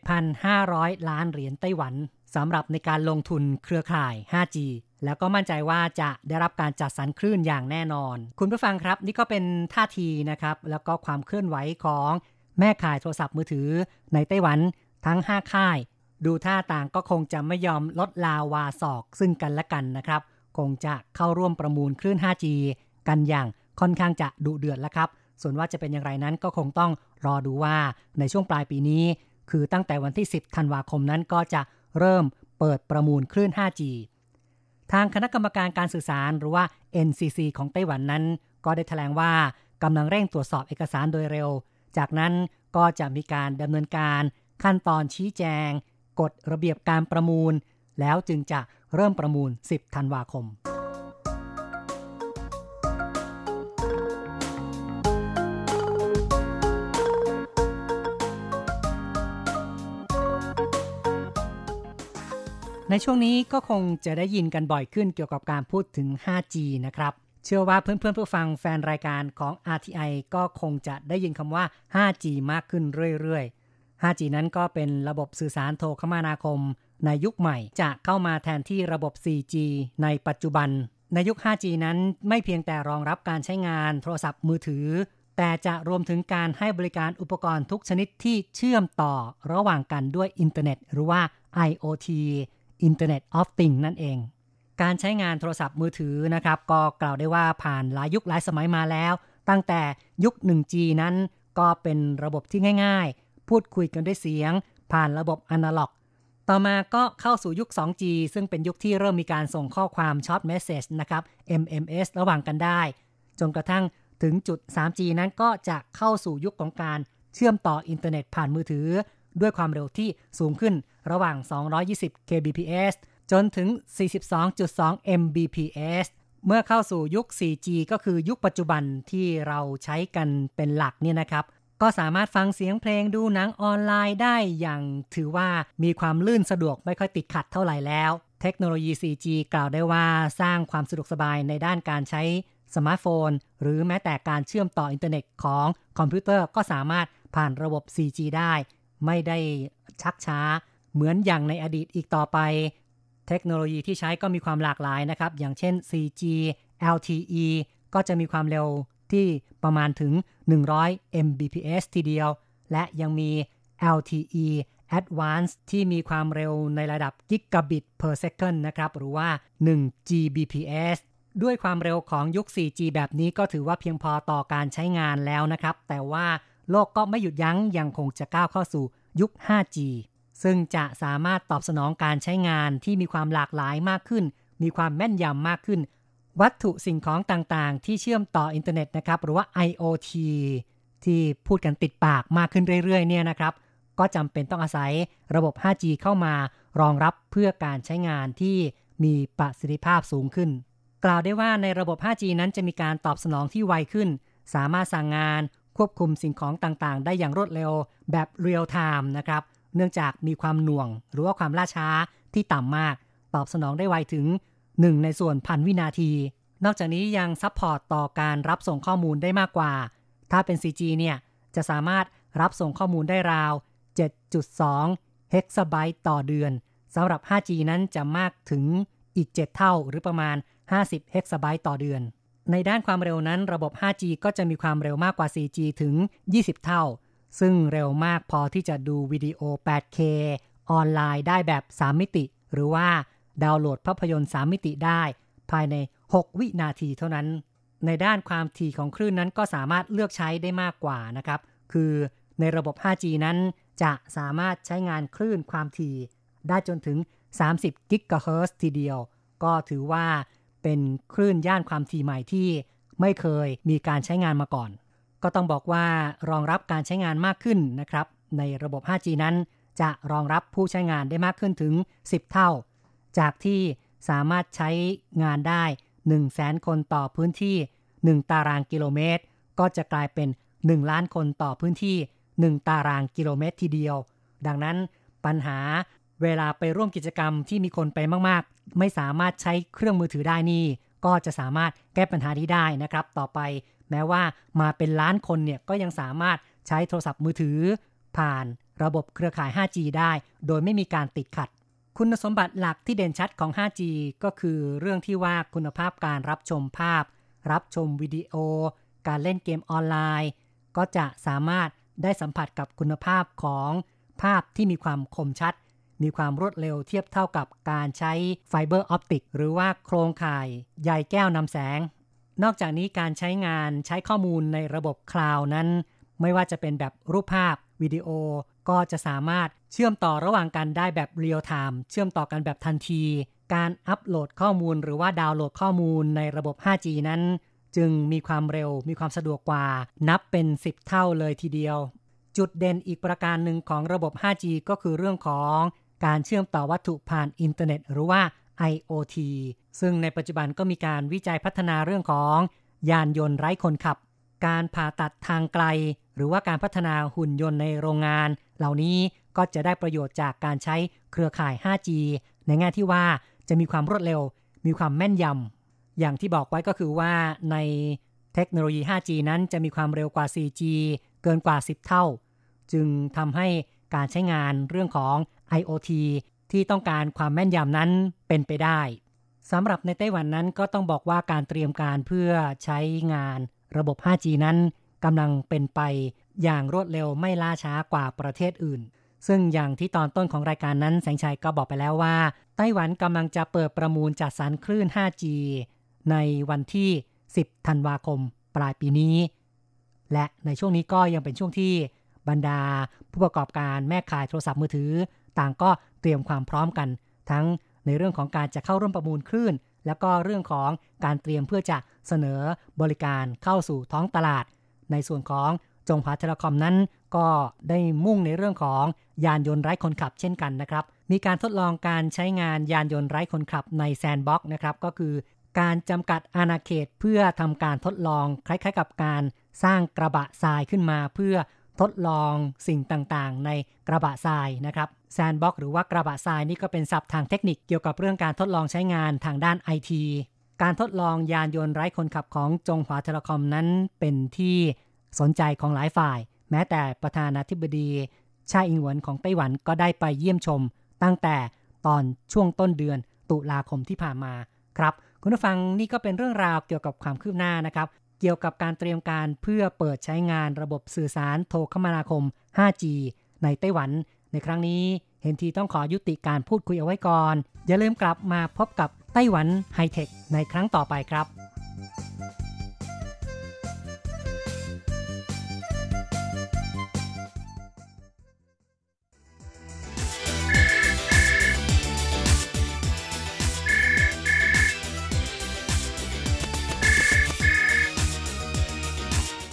17,500 ล้านเหรียญไต้หวัน สำหรับในการลงทุนเครือข่าย 5G แล้วก็มั่นใจว่าจะได้รับการจัดสรรคลื่นอย่างแน่นอน คุณผู้ฟังครับนี่ก็เป็นท่าทีนะครับ แล้วก็ความเคลื่อนไหวของแม่ข่ายโทรศัพท์มือถือ ในไต้หวันทั้ง 5 ค่าย ดูท่าต่างก็คงจะไม่ยอมลดลาวาศอกซึ่งกันและกันนะครับ คงจะเข้าร่วมประมูลคลื่น 5G กันอย่างค่อนข้างจะดุเดือดแล้วครับ ส่วนว่าจะเป็นอย่างไรนั้นก็คงต้องรอดูว่าในช่วงปลายปีนี้ คือตั้งแต่วันที่ 10 ธันวาคมนั้นก็จะ เริ่มเปิดประมูลคลื่น 5G ทางคณะกรรมการการสื่อสารหรือว่า NCC ของไต้หวันนั้น ก็ได้แถลงว่ากำลังเร่งตรวจสอบเอกสารโดยเร็ว จากนั้นก็จะมีการดำเนินการขั้นตอนชี้แจง กฎระเบียบการประมูล แล้วจึงจะเริ่มประมูล 10 ธันวาคม ในช่วงนี้ก็คงจะได้ยินกันบ่อยขึ้นเกี่ยวกับการพูดถึง 5G นะครับ เชื่อว่าเพื่อนๆผู้ฟังแฟนรายการของ RTI ก็คงจะได้ยินคำว่า 5G มากขึ้นเรื่อยๆ 5G นั้นก็เป็นระบบสื่อสารโทรคมนาคม ในยุคใหม่จะเข้ามาแทนที่ระบบ 4G ในปัจจุบัน ในยุค 5G นั้นไม่เพียงแต่รองรับการใช้งานโทรศัพท์มือถือ แต่จะรวมถึงการให้บริการอุปกรณ์ทุกชนิดที่เชื่อมต่อระหว่างกันด้วยอินเทอร์เน็ต หรือว่า IoT Internet of Things นั่นเอง การใช้งานโทรศัพท์มือถือนะครับ ก็กล่าวได้ว่าผ่านหลายยุคหลายสมัยมาแล้ว ตั้งแต่ยุค 1G นั้นก็เป็นระบบที่ง่าย ๆ พูดคุยกันด้วยเสียง ผ่านระบบอนาล็อก ต่อมาก็เข้าสู่ยุค 2G ซึ่งเป็นยุคที่เริ่มมีการส่งข้อความ short message นะครับ MMS ระหว่างกันได้ จนกระทั่งถึงจุด 3G นั้นก็จะเข้าสู่ยุคของการเชื่อมต่ออินเทอร์เน็ตผ่านมือถือ ด้วยความเร็วที่สูงขึ้นระหว่าง 220 kbps จนถึง 42.2 mbps เมื่อเข้าสู่ยุค 4G ก็คือยุคปัจจุบันที่เราใช้กันเป็นหลักเนี่ยนะครับ ก็สามารถฟังเสียงเพลงดูหนังออนไลน์ได้อย่างถือว่ามีความลื่นสะดวกไม่ค่อยติดขัดเท่าไหร่แล้ว เทคโนโลยี 4G กล่าวได้ว่าสร้างความสะดวกสบายในด้านการใช้สมาร์ทโฟน หรือแม้แต่การเชื่อมต่ออินเทอร์เน็ตของคอมพิวเตอร์ก็สามารถผ่านระบบ 4G ได้ ไม่ได้ชักช้า เหมือนอย่างในอดีตอีกต่อไป เทคโนโลยีที่ใช้ก็มีความหลากหลายนะครับ อย่างเช่น 4G LTE ก็จะมีความเร็วที่ประมาณถึง 100 Mbps ทีเดียว และยังมี LTE Advanced ที่มีความเร็วในระดับ Gigabit per second นะครับ หรือว่า 1 Gbps ด้วยความเร็วของยุค 4G แบบนี้ก็ถือว่าเพียงพอต่อการใช้งานแล้วนะครับ แต่ว่า โลกก็ไม่หยุดยัง้งยังคงจะก้าวเข้าสู่ยุค 5G ซึ่งจะสามารถตอบสนองการใช้งานที่มีความหลากหลายมากขึ้น มีความแม่นยำมากขึ้น วัตถุสิ่งของต่างๆ ที่เชื่อมต่ออินเทอร์เน็ตนะครับ หรือว่า IoT ที่พูดกันติดปากมากขึ้นเรื่อยๆ เนี่ยนะครับ ก็จำเป็นต้องอาศัยระบบ 5G เข้ามารองรับเพื่อการใช้งานที่มีประสิทธิภาพสูงขึ้น กล่าวได้ว่าในระบบ 5G นั้นจะมีการตอบสนองที่ไวขึ้น สามารถสั่งงาน ควบคุมสิ่งของต่างๆ ได้อย่างรวดเร็วแบบเรียลไทม์นะครับ เนื่องจากมีความหน่วง หรือว่าความล่าช้าที่ต่ำมาก ตอบสนองได้ไวถึง 1 ในส่วนพันวินาที นอกจากนี้ยัง support ต่อการรับส่งข้อมูลได้มากกว่า ถ้าเป็น 4G เนี่ยจะสามารถรับส่งข้อมูลได้ราว 7.2 เฮกซาไบต์ต่อเดือนสำหรับ 5G นั้นจะมากถึงอีก 7 เท่าหรือประมาณ 50 เฮกซาไบต์ต่อเดือน ในด้านความเร็วนั้นระบบ 5G ก็จะมีความเร็วมากกว่า 4G ถึง 20 เท่า ซึ่งเร็วมากพอที่จะดูวิดีโอ 8K ออนไลน์ได้แบบ 3 มิติ หรือว่าดาวน์โหลดภาพยนตร์ 3 มิติได้ ภายใน 6 วินาทีเท่านั้น ในด้านความถี่ของคลื่นนั้นก็สามารถเลือกใช้ได้มากกว่านะครับ คือในระบบ 5G นั้นจะสามารถใช้งานคลื่นความถี่ได้จนถึง 30 กิกะเฮิรตซ์ทีเดียว ก็ถือว่า เป็นคลื่นย่านความถี่ใหม่ที่ไม่เคยมีการใช้งานมาก่อน ก็ต้องบอกว่ารองรับการใช้งานมากขึ้นนะครับ ในระบบ 5G นั้น จะรองรับผู้ใช้งานได้มากขึ้นถึง 10 เท่า จากที่สามารถใช้งานได้ 1 0 0 0 0แสนคนต่อพื้นที่ 1 ตารางกิโลเมตร ก็จะกลายเป็น 1 ล้านคนต่อพื้นที่ 1 ตารางกิโลเมตรทีเดียว ดังนั้นปัญหา เวลาไปร่วมกิจกรรมที่มีคนไปมากๆ ไม่สามารถใช้เครื่องมือถือได้นี่ ก็จะสามารถแก้ปัญหานี้ได้นะครับ ต่อไปแม้ว่ามาเป็นล้านคนเนี่ยก็ยังสามารถใช้โทรศัพท์มือถือ ผ่านระบบเครือข่าย 5G ได้ โดยไม่มีการติดขัด คุณสมบัติหลักที่เด่นชัดของ 5G ก็คือเรื่องที่ว่าคุณภาพการรับชมภาพ รับชมวิดีโอ การเล่นเกมออนไลน์ ก็จะสามารถได้สัมผัสกับคุณภาพของภาพที่มีความคมชัด มีความรวดเร็วเทียบเท่ากับการใช้ fiber optic หรือว่าโครงข่ายใยแก้วนำแสง นอกจากนี้การใช้งานใช้ข้อมูลในระบบ cloud นั้น ไม่ว่าจะเป็นแบบรูปภาพ วิดีโอ ก็จะสามารถเชื่อมต่อระหว่างกันได้แบบ real-time เชื่อมต่อกันแบบทันที การอัปโหลดข้อมูลหรือว่าดาวน์โหลดข้อมูลในระบบ 5G นั้น จึงมีความเร็วมีความสะดวกกว่า นับเป็น 10 เท่าเลยทีเดียวจุดเด่นอีกประการหนึ่งของระบบ 5G ก็คือเรื่องของ การเชื่อมต่อวัตถุผ่านอินเทอร์เน็ต หรือว่า IoT ซึ่งในปัจจุบันก็มีการวิจัยพัฒนาเรื่องของยานยนต์ไร้คนขับ การผ่าตัดทางไกล หรือว่าการพัฒนาหุ่นยนต์ในโรงงาน เหล่านี้ก็จะได้ประโยชน์จากการใช้เครือข่าย 5G ในแง่ที่ว่าจะมีความรวดเร็ว มีความแม่นยำ อย่างที่บอกไว้ก็คือว่าในเทคโนโลยี 5G นั้นจะมีความเร็วกว่า 4G เกินกว่า 10 เท่า จึงทำให้การใช้งานเรื่องของ IoT ที่ต้องการความแม่นยำนั้นเป็นไปได้สำหรับในไต้หวันนั้นก็ต้องบอกว่าการเตรียมการเพื่อใช้งานระบบ 5G นั้นกำลังเป็นไปอย่างรวดเร็วไม่ล่าช้ากว่าประเทศอื่น ซึ่งอย่างที่ตอนต้นของรายการนั้นแสงชัยก็บอกไปแล้วว่า ไต้หวันกำลังจะเปิดประมูลจัดสรรคลื่น 5G ในวันที่ 10 ธันวาคม ปลายปีนี้ และในช่วงนี้ก็ยังเป็นช่วงที่บรรดาผู้ประกอบการแม่ขายโทรศัพท์มือถือ ต่างก็เตรียมความพร้อมกัน ทั้งในเรื่องของการจะเข้าร่วมประมูลคลื่น แล้วก็เรื่องของการเตรียมเพื่อจะเสนอบริการเข้าสู่ท้องตลาด ในส่วนของจงหวาเทเลคอมนั้น ก็ได้มุ่งในเรื่องของยานยนต์ไร้คนขับเช่นกันนะครับ มีการทดลองการใช้งานยานยนต์ไร้คนขับใน sandbox นะครับก็คือการจำกัดอาณาเขตเพื่อทำการทดลองคล้ายๆ กับการสร้างกระบะทรายขึ้นมา เพื่อ ทดลองสิ่งต่างๆ ในกระบะทรายนะครับ sandbox หรือว่ากระบะทรายนี่ก็เป็นศัพท์ทางเทคนิคเกี่ยวกับเรื่องการทดลองใช้งานทางด้านไอทีการทดลองยานยนต์ไร้คนขับของจงหวาเทเลคอมนั้นเป็นที่สนใจของหลายฝ่าย แม้แต่ประธานาธิบดีไช่อิงเหวินของไต้หวันก็ได้ไปเยี่ยมชม ตั้งแต่ตอนช่วงต้นเดือนตุลาคมที่ผ่านมาครับ คุณผู้ฟังนี่ก็เป็นเรื่องราวเกี่ยวกับความคืบหน้านะครับ เกี่ยวกับการเตรียมการเพื่อเปิดใช้งานระบบสื่อสารโทรคมนาคม 5G ในไต้หวัน ในครั้งนี้เห็นทีต้องขอยุติการพูดคุยเอาไว้ก่อน อย่าลืมกลับมาพบกับไต้หวันไฮเทคในครั้งต่อไปครับ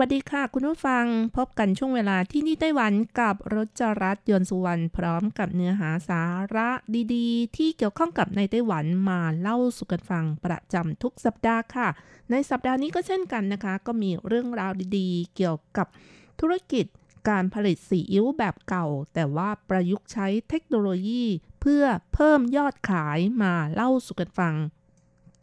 วัสดีค่ะ คุณผู้ฟังพบกันช่วงเวลาที่นี่ไต้หวันกับรจรัสยนสุวรรณพร้อมกับเนื้อหาสาระดีๆ ที่เกี่ยวข้องกับในไต้หวันมาเล่าสู่กันฟังประจำทุกสัปดาห์ค่ะ ในสัปดาห์นี้ก็เช่นกันนะคะ ก็มีเรื่องราวดีๆ เกี่ยวกับธุรกิจการผลิตซีอิ๊วแบบเก่า แต่ว่าประยุกต์ใช้เทคโนโลยีเพื่อเพิ่มยอดขายมาเล่าสู่กันฟัง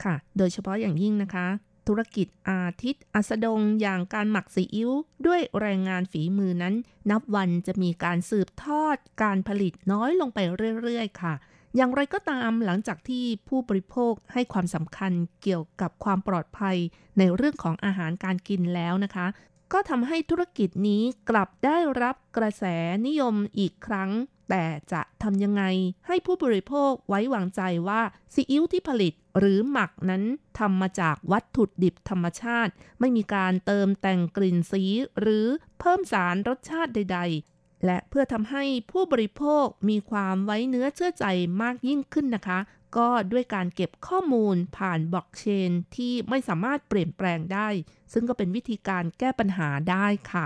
ค่ะ โดยเฉพาะอย่างยิ่งนะคะ ธุรกิจอาทิตย์อัสดงอย่างการหมักซีอิ๊วด้วยแรงงานฝีมือนั้น นับวันจะมีการสืบทอดการผลิตน้อยลงไปเรื่อยๆ ค่ะ อย่างไรก็ตามหลังจากที่ผู้บริโภคให้ความสำคัญเกี่ยวกับความปลอดภัยในเรื่องของอาหารการกินแล้วนะคะ ก็ทำให้ธุรกิจนี้กลับได้รับกระแสนิยมอีกครั้ง แต่จะทำยังไงให้ผู้บริโภคไว้วางใจว่าซีอิ๊วที่ผลิตหรือหมักนั้นทำมาจากวัตถุดิบธรรมชาติ ไม่มีการเติมแต่งกลิ่นสีหรือเพิ่มสารรสชาติใด ๆ และเพื่อทำให้ผู้บริโภคมีความไว้เนื้อเชื่อใจมากยิ่งขึ้นนะคะ ก็ด้วยการเก็บข้อมูลผ่านบล็อกเชนที่ไม่สามารถเปลี่ยนแปลงได้ ซึ่งก็เป็นวิธีการแก้ปัญหาได้ค่ะ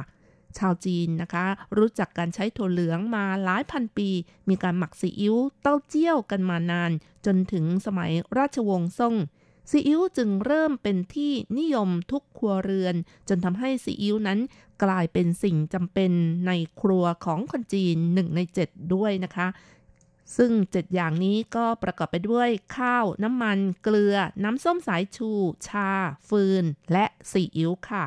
ชาวจีนนะคะ รู้จักการใช้ถั่วเหลืองมาหลายพันปี มีการหมักซีอิ๊วเต้าเจี้ยวกันมานาน จนถึงสมัยราชวงศ์ซ่งซีอิ๊วจึงเริ่มเป็นที่นิยมทุกครัวเรือน จนทำให้ซีอิ๊วนั้นกลายเป็นสิ่งจำเป็นในครัวของคนจีนหนึ่งในเจ็ดด้วยนะคะ ซึ่งเจ็ดอย่างนี้ก็ประกอบไปด้วยข้าว น้ำมัน เกลือ น้ำส้มสายชู ชา ฟืน และซีอิ๊วค่ะ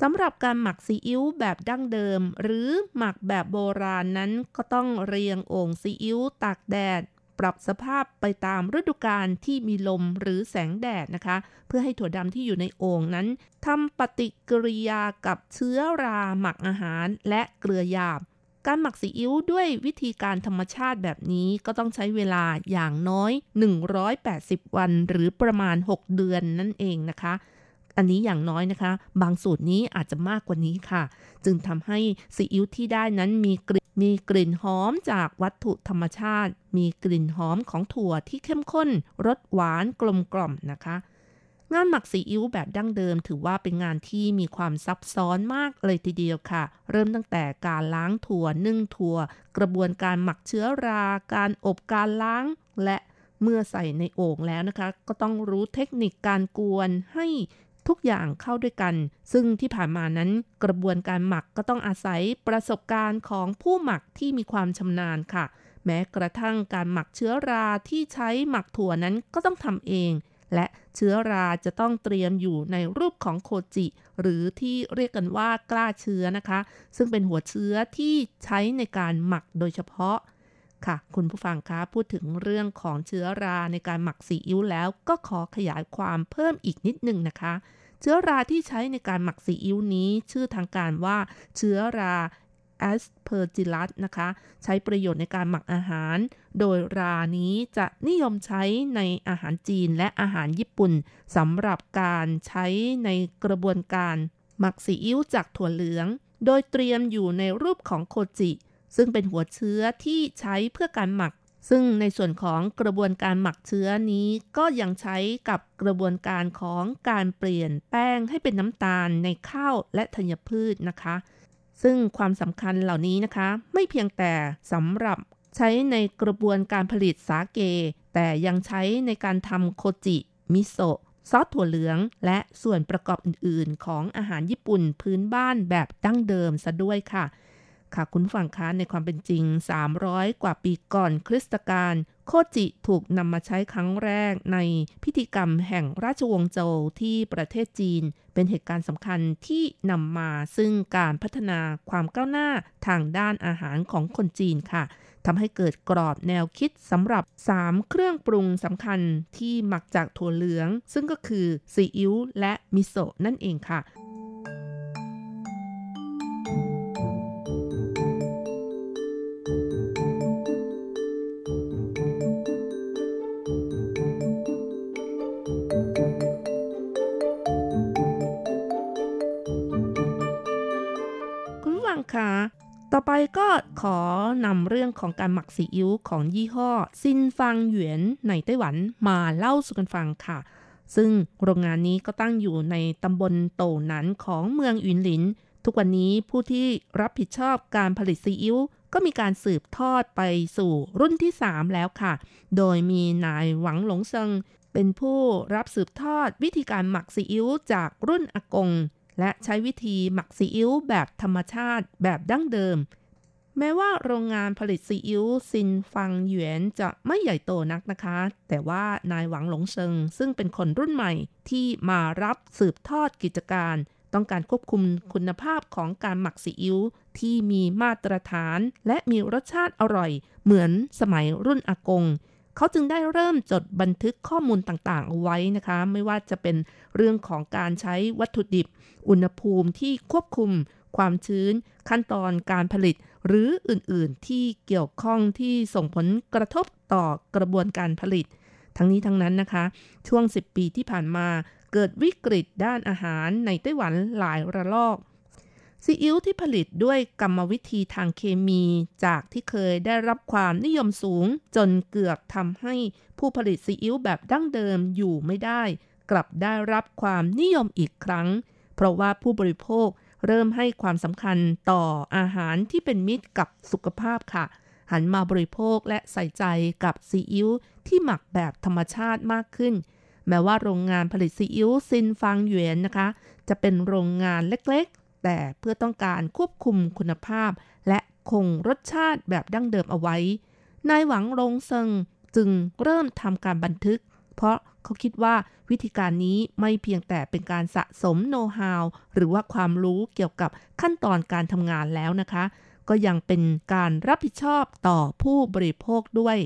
สำหรับการหมักซีอิ๊วแบบดั้งเดิม หรือหมักแบบโบราณนั้นก็ต้องเรียงโอ่งซีอิ๊วตากแดด ปรับสภาพไปตามฤดูกาลที่มีลมหรือแสงแดดนะคะ เพื่อให้ถั่วดำที่อยู่ในโอ่งนั้นทำปฏิกิริยากับเชื้อราหมักอาหารและเกลือหยาบ การหมักซีอิ๊วด้วยวิธีการธรรมชาติแบบนี้ก็ต้องใช้เวลาอย่างน้อย 180 วัน หรือประมาณ 6 เดือนนั่นเองนะคะ อันนี้อย่างน้อยนะคะ บางสูตรนี้อาจจะมากกว่านี้ค่ะ จึงทำให้ซีอิ๊วที่ได้นั้นมีกลิ่นมีกลิ่นหอมจากวัตถุธรรมชาติ มีกลิ่นหอมของถั่วที่เข้มข้นรสหวานกลมกล่อมนะคะ งานหมักซีอิ๊วแบบดั้งเดิม ถือว่าเป็นงานที่มีความซับซ้อนมากเลยทีเดียวค่ะ เริ่มตั้งแต่การล้างถั่วนึ่งถั่ว กระบวนการหมักเชื้อรา การอบการล้าง และเมื่อใส่ในโอ่งแล้วนะคะ ก็ต้องรู้เทคนิคการกวนให้ ทุกอย่างเข้าด้วยกัน ซึ่งที่ผ่านมานั้นกระบวนการหมักก็ต้องอาศัยประสบการณ์ของผู้หมักที่มีความชำนาญค่ะ แม้กระทั่งการหมักเชื้อราที่ใช้หมักถั่วนั้นก็ต้องทำเอง และเชื้อราจะต้องเตรียมอยู่ในรูปของโคจิ หรือที่เรียกกันว่ากล้าเชื้อนะคะ ซึ่งเป็นหัวเชื้อที่ใช้ในการหมักโดยเฉพาะ ค่ะ คุณผู้ฟังคะพูดถึงเรื่องของเชื้อราในการหมักซีอิ๊วแล้วก็ขอขยายความเพิ่มอีกนิดนึงนะคะ เชื้อราที่ใช้ในการหมักซีอิ๊วนี้ ชื่อทางการว่า เชื้อราแอสเพอร์จิลัสนะคะ ใช้ประโยชน์ในการหมักอาหาร โดยรานี้จะนิยมใช้ในอาหารจีนและอาหารญี่ปุ่นสำหรับการใช้ในกระบวนการหมักซีอิ๊วจากถั่วเหลือง โดยเตรียมอยู่ในรูปของโคจิ ซึ่งเป็นหัวเชื้อที่ใช้เพื่อการหมัก ซึ่งในส่วนของกระบวนการหมักเชื้อนี้ก็ยังใช้กับกระบวนการของการเปลี่ยนแป้งให้เป็นน้ำตาลในข้าวและธัญพืชนะคะ ซึ่งความสำคัญเหล่านี้นะคะ ไม่เพียงแต่สำหรับใช้ในกระบวนการผลิตสาเก แต่ยังใช้ในการทำโคจิ มิโซะซอสถั่วเหลือง และส่วนประกอบอื่น ๆ ของอาหารญี่ปุ่นพื้นบ้านแบบดั้งเดิมซะด้วยค่ะ ค่ะคุณฟังคะในความเป็นจริง 300 กว่าปีก่อนคริสตกาลโคจิถูกนำมาใช้ครั้งแรกในพิธีกรรมแห่งราชวงศ์โจวที่ประเทศจีน เป็นเหตุการณ์สำคัญที่นำมาซึ่งการพัฒนาความก้าวหน้าทางด้านอาหารของคนจีนค่ะทำให้เกิดกรอบแนวคิดสำหรับ 3 เครื่องปรุงสำคัญที่หมักจากถั่วเหลือง ซึ่งก็คือซีอิ๊วและมิโซะนั่นเองค่ะ คะ ต่อไปก็ขอนำเรื่องของการหมักซีอิ๊วของยี่ห้อ ซินฟังหยวนในไต้หวันมาเล่าสู่กันฟังค่ะ ซึ่งโรงงานนี้ก็ตั้งอยู่ในตำบลโตหนันของเมืองอินหลิน ทุกวันนี้ผู้ที่รับผิดชอบการผลิตซีอิ๊วก็มีการสืบทอดไปสู่รุ่นที่ 3 แล้วค่ะ โดยมีนายหวังหลงเซิงเป็นผู้รับสืบทอดวิธีการหมักซีอิ๊วจากรุ่นอากง และใช้วิธีหมักซีอิ๊วแบบธรรมชาติแบบดั้งเดิม แม้ว่าโรงงานผลิตซีอิ๊วซินฟังหยวนจะไม่ใหญ่โตนักนะคะ แต่ว่านายหวังหลงเซิงซึ่งเป็นคนรุ่นใหม่ที่มารับสืบทอดกิจการ ต้องการควบคุมคุณภาพของการหมักซีอิ๊วที่มีมาตรฐาน และมีรสชาติอร่อย เหมือนสมัยรุ่นอากงเขาจึงได้เริ่มจดบันทึกข้อมูลต่างๆเอาไว้นะคะ ไม่ว่าจะเป็น เรื่องของการใช้วัตถุดิบ อุณหภูมิที่ควบคุม ความชื้น ขั้นตอนการผลิต หรืออื่นๆ ที่เกี่ยวข้องที่ส่งผลกระทบต่อกระบวนการผลิต ทั้งนี้ทั้งนั้นนะคะ ช่วง 10 ปีที่ผ่านมาเกิดวิกฤตด้านอาหารในไต้หวันหลายระลอกซีอิ๊วที่ผลิตด้วยกรรมวิธีทางเคมีจากที่เคยได้รับความนิยมสูง จนเกือบทำให้ผู้ผลิตซีอิ๊วแบบดั้งเดิมอยู่ไม่ได้ กลับได้รับความนิยมอีกครั้ง เพราะว่าผู้บริโภคเริ่มให้ความสำคัญต่ออาหารที่เป็นมิตรกับสุขภาพค่ะ หันมาบริโภคและใส่ใจกับซีอิ๊วที่หมักแบบธรรมชาติมากขึ้น แม้ว่าโรงงานผลิตซีอิ๊วซินฟางเหยวนนะคะ จะเป็นโรงงานเล็กๆ แต่เพื่อต้องการควบคุมคุณภาพ และคงรสชาติแบบดั้งเดิมเอาไว้นายหวังรงเซิงจึงเริ่มทำการบันทึก เพราะ เขาคิดว่าวิธีการนี้ไม่เพียงแต่เป็นการสะสมโน้ตฮาวหรือว่าความรู้เกี่ยวกับขั้นตอนการทำงานแล้วนะคะ ก็ยังเป็นการรับผิดชอบต่อผู้บริโภคด้วย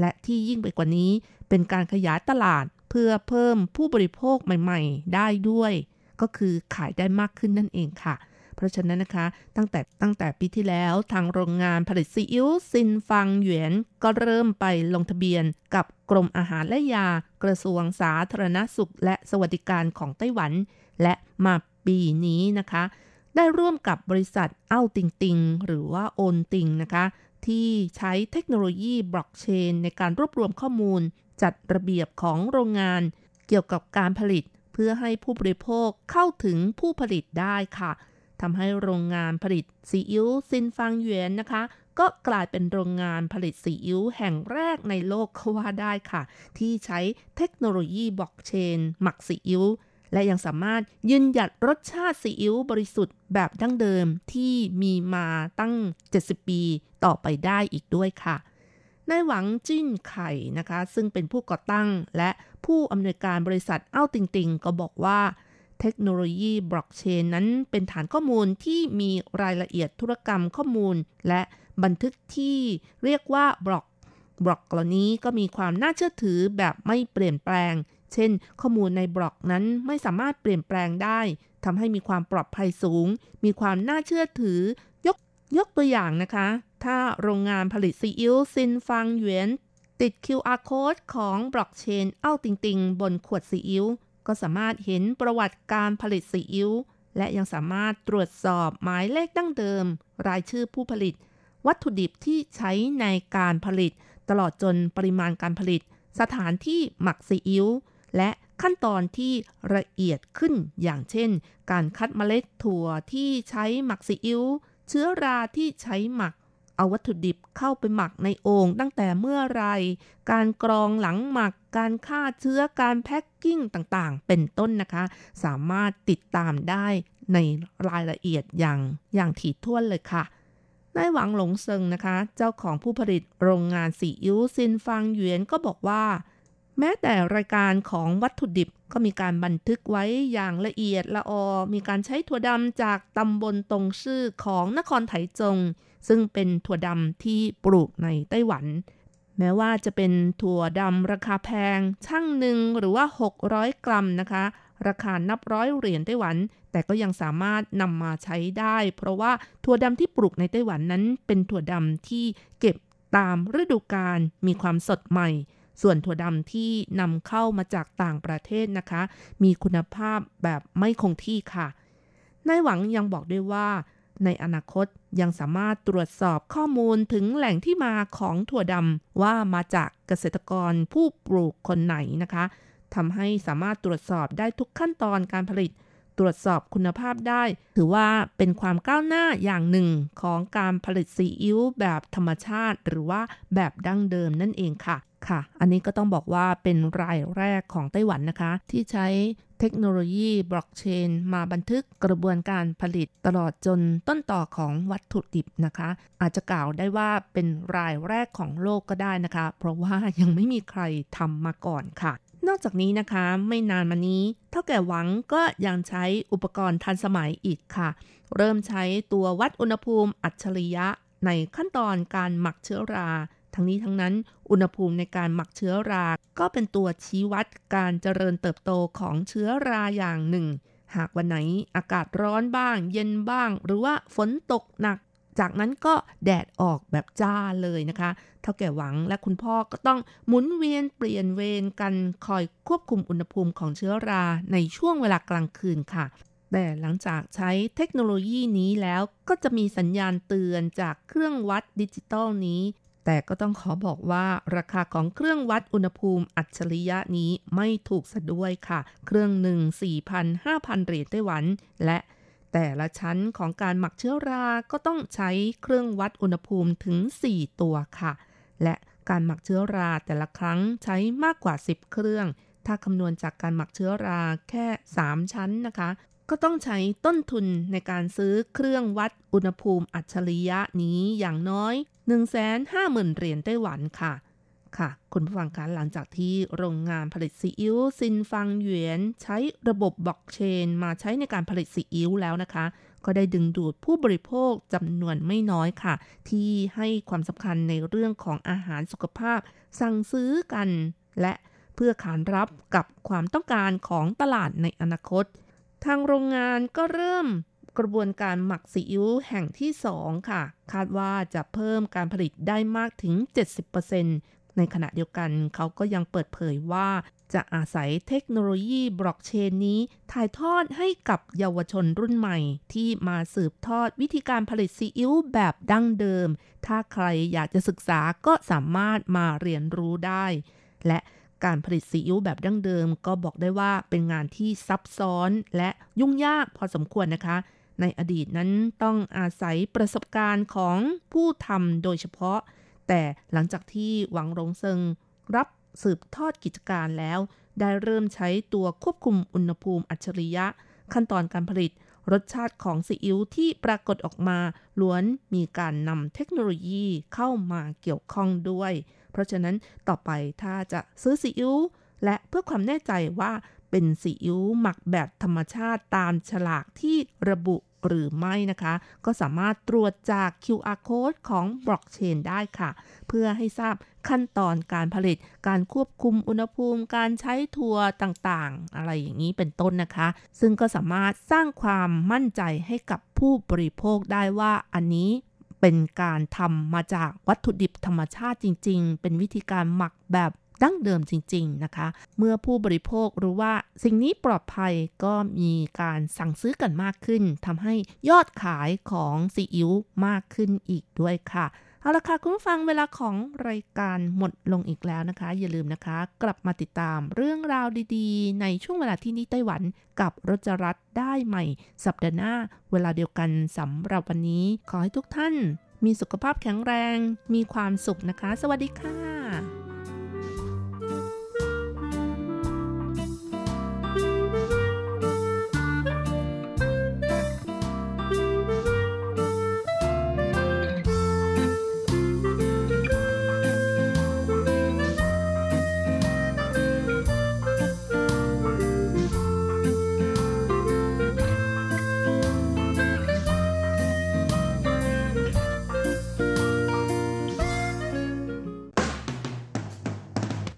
และที่ยิ่งไปกว่านี้ เป็นการขยายตลาดเพื่อเพิ่มผู้บริโภคใหม่ ๆ ได้ด้วย ก็คือขายได้มากขึ้นนั่นเองค่ะเพราะฉะนั้นนะคะ ตั้งแต่ตั้งแต่ปีที่แล้วทางโรงงานผลิตซีอิ๊วซินฟังหยวน ก็เริ่มไปลงทะเบียนกับกรมอาหารและยา กระทรวงสาธารณสุข และสวัสดิการของไต้หวัน และมาปีนี้นะคะ ได้ร่วมกับบริษัทเอ้าติงติงหรือว่าโอนติงนะคะที่ใช้เทคโนโลยีบล็อกเชนในการรวบรวมข้อมูล จัดระเบียบของโรงงาน เกี่ยวกับการผลิต เพื่อให้ผู้บริโภคเข้าถึงผู้ผลิตได้ค่ะทำให้โรงงานผลิตซีอิ๊วซินฟังเยวนนะคะ ก็กลายเป็นโรงงานผลิตซีอิ๊วแห่งแรกในโลกก็ว่าได้ค่ะ ที่ใช้เทคโนโลยีบล็อกเชน หมักซีอิ๊วและยังสามารถยืนหยัดรสชาติซีอิ๊วบริสุทธิ์แบบดั้งเดิมที่มีมาตั้ง 70 ปีต่อไปได้อีกด้วยค่ะนายหวังจิ้นไข่นะคะ ซึ่งเป็นผู้ก่อตั้งและผู้อำนวยการบริษัทเอ้าติงติงก็บอกว่า เทคโนโลยีบล็อกเชนนั้นเป็นฐานข้อมูลที่มีรายละเอียดธุรกรรมข้อมูล และบันทึกที่เรียกว่าบล็อก บล็อกเหล่านี้ก็มีความน่าเชื่อถือแบบไม่เปลี่ยนแปลง เช่น ข้อมูลในบล็อกนั้นไม่สามารถเปลี่ยนแปลงได้ทำให้มีความปลอดภัยสูง มีความน่าเชื่อถือยกยกตัวอย่างนะคะ ถ้าโรงงานผลิตซีอิ๊วซินฟังหยวนติด QR code ของบล็อกเชนเอ้าติงติงบนขวดซีอิ๊ว ก็สามารถเห็นประวัติการผลิตซีอิ๊วและยังสามารถตรวจสอบหมายเลขดั้งเดิม รายชื่อผู้ผลิต วัตถุดิบที่ใช้ในการผลิต ตลอดจนปริมาณการผลิต สถานที่หมักซีอิ๊วและขั้นตอนที่ละเอียดขึ้นอย่างเช่น การคัดเมล็ดถั่วที่ใช้หมักซีอิ๊วเชื้อราที่ใช้หมัก เอาวัตถุดิบเข้าไปหมักในโอ่งตั้งแต่เมื่อไร การกรองหลังหมัก การฆ่าเชื้อการ packing ต่างๆ เป็นต้นนะคะ สามารถติดตามได้ในรายละเอียดอย่างอย่างถี่ถ้วนเลยค่ะนายหวังหลงเซิงนะคะ เจ้าของผู้ผลิตโรงงานซีอิ๊วซินฟางเหวียนก็บอกว่า แม้แต่รายการของวัตถุดิบก็มีการบันทึกไว้อย่างละเอียดละออ มีการใช้ถั่วดำจากตำบลตรงซื่อของนครไถจง ซึ่งเป็นถั่วดำที่ปลูกในไต้หวัน แม้ว่าจะเป็นถั่วดำราคาแพง ช่างหนึ่งหรือว่า 600 กรัมนะคะ ราคานับร้อยเหรียญไต้หวัน แต่ก็ยังสามารถนำมาใช้ได้ เพราะว่าถั่วดำที่ปลูกในไต้หวันนั้นเป็นถั่วดำที่เก็บตามฤดูกาลมีความสดใหม่ ส่วนถั่วดำที่นำเข้ามาจากต่างประเทศนะคะ มีคุณภาพแบบไม่คงที่ค่ะนายหวังยังบอกด้วยว่า ในอนาคตยังสามารถตรวจสอบข้อมูลถึงแหล่งที่มาของถั่วดำว่ามาจากเกษตรกรผู้ปลูกคนไหนนะคะทำให้สามารถตรวจสอบได้ทุกขั้นตอนการผลิต ตรวจสอบคุณภาพได้ ถือว่าเป็นความก้าวหน้าอย่างหนึ่งของการผลิตซีอิ๊วแบบธรรมชาติ หรือว่าแบบดั้งเดิมนั่นเองค่ะค่ะ อันนี้ก็ต้องบอกว่าเป็นรายแรกของไต้หวันนะคะ ที่ใช้เทคโนโลยีบล็อกเชน มาบันทึกกระบวนการผลิตตลอดจนต้นต่อของวัตถุดิบนะคะ อาจจะกล่าวได้ว่าเป็นรายแรกของโลกก็ได้นะคะ เพราะว่ายังไม่มีใครทำมาก่อนค่ะ นอกจากนี้นะคะไม่นานมานี้เท่าแก่หวังก็ยังใช้อุปกรณ์ทันสมัยอีกค่ะ เริ่มใช้ตัววัดอุณหภูมิอัจฉริยะ ในขั้นตอนการหมักเชื้อรา ทั้งนี้ทั้งนั้นอุณหภูมิในการหมักเชื้อรา ก็เป็นตัวชี้วัดการเจริญเติบโตของเชื้อราอย่างหนึ่ง หากวันไหนอากาศร้อนบ้าง เย็นบ้าง หรือว่าฝนตกหนัก จากนั้นก็แดดออกแบบจ้าเลยนะคะ เท่าแก่หวังและคุณพ่อก็ต้องหมุนเวียนเปลี่ยนเวรกันคอยควบคุมอุณหภูมิของเชื้อราในช่วงเวลากลางคืนค่ะ แต่หลังจากใช้เทคโนโลยีนี้แล้วก็จะมีสัญญาณเตือนจากเครื่องวัดดิจิตอลนี้ แต่ก็ต้องขอบอกว่าราคาของเครื่องวัดอุณหภูมิอัจฉริยะนี้ไม่ถูกซะด้วยค่ะ เครื่องหนึ่ง4,000-5,000เหรียญไต้หวัน และ แต่ละชั้นของการหมักเชื้อราก็ต้องใช้เครื่องวัดอุณหภูมิถึง 4 ตัวค่ะ และการหมักเชื้อราแต่ละครั้งใช้มากกว่า 10 เครื่อง ถ้าคำนวณจากการหมักเชื้อราแค่ 3 ชั้นนะคะ ก็ต้องใช้ต้นทุนในการซื้อเครื่องวัดอุณหภูมิอัจฉริยะนี้อย่างน้อย 150,000 เหรียญไต้หวันค่ะ ค่ะ คุณผู้ฟังคะหลังจากที่โรงงานผลิตซีอิ๊วซินฟังเหวียน ใช้ระบบบล็อกเชน มาใช้ในการผลิตซีอิ๊วแล้วนะคะ ก็ได้ดึงดูดผู้บริโภคจำนวนไม่น้อยค่ะ ที่ให้ความสำคัญในเรื่องของอาหารสุขภาพ สั่งซื้อกัน และเพื่อขานรับกับความต้องการของตลาดในอนาคต ทางโรงงานก็เริ่มกระบวนการหมักซีอิ๊วแห่งที่ 2 ค่ะ คาดว่าจะเพิ่มการผลิตได้มากถึง 70% ในขณะเดียวกันเขาก็ยังเปิดเผยว่า จะอาศัยเทคโนโลยีบล็อกเชนนี้ ถ่ายทอดให้กับเยาวชนรุ่นใหม่ ที่มาสืบทอดวิธีการผลิตซีอิ๊วแบบดั้งเดิม ถ้าใครอยากจะศึกษาก็สามารถมาเรียนรู้ได้ และการผลิตซีอิ๊วแบบดั้งเดิม ก็บอกได้ว่าเป็นงานที่ซับซ้อนและยุ่งยากพอสมควรนะคะ ในอดีตนั้นต้องอาศัยประสบการณ์ของผู้ทำโดยเฉพาะ แต่หลังจากที่หวังหลงเซิงรับสืบทอดกิจการแล้ว ได้เริ่มใช้ตัวควบคุมอุณหภูมิอัจฉริยะ ขั้นตอนการผลิต รสชาติของซีอิ๊วที่ปรากฏออกมา ล้วนมีการนำเทคโนโลยีเข้ามาเกี่ยวข้องด้วย เพราะฉะนั้นต่อไปถ้าจะซื้อซีอิ๊วและเพื่อความแน่ใจว่าเป็นซีอิ๊วหมักแบบธรรมชาติตามฉลากที่ระบุ หรือไม่นะคะ ก็สามารถตรวจจาก QR code ของบล็อกเชนได้ค่ะ เพื่อให้ทราบขั้นตอนการผลิต การควบคุมอุณหภูมิ การใช้ทัวร์ต่างๆ อะไรอย่างนี้เป็นต้นนะคะ ซึ่งก็สามารถสร้างความมั่นใจให้กับผู้บริโภคได้ว่าอันนี้เป็นการทำมาจากวัตถุดิบธรรมชาติจริง ๆ เป็นวิธีการหมักแบบ ดั้งเดิมจริง ๆ นะคะ เมื่อผู้บริโภครู้ว่าสิ่งนี้ปลอดภัยก็มีการสั่งซื้อกันมากขึ้นทำให้ยอดขายของซีอิ๊วมากขึ้นอีกด้วยค่ะเอาละค่ะ คุณผู้ฟังเวลาของรายการหมดลงอีกแล้วนะคะ อย่าลืมนะคะ กลับมาติดตามเรื่องราวดีๆ ในช่วงเวลาที่นี่ไต้หวันกับรจรัสได้ใหม่ สัปดาห์หน้า เวลาเดียวกันสำหรับวันนี้ ขอให้ทุกท่าน มีสุขภาพแข็งแรง มีความสุขนะคะ สวัสดีค่ะ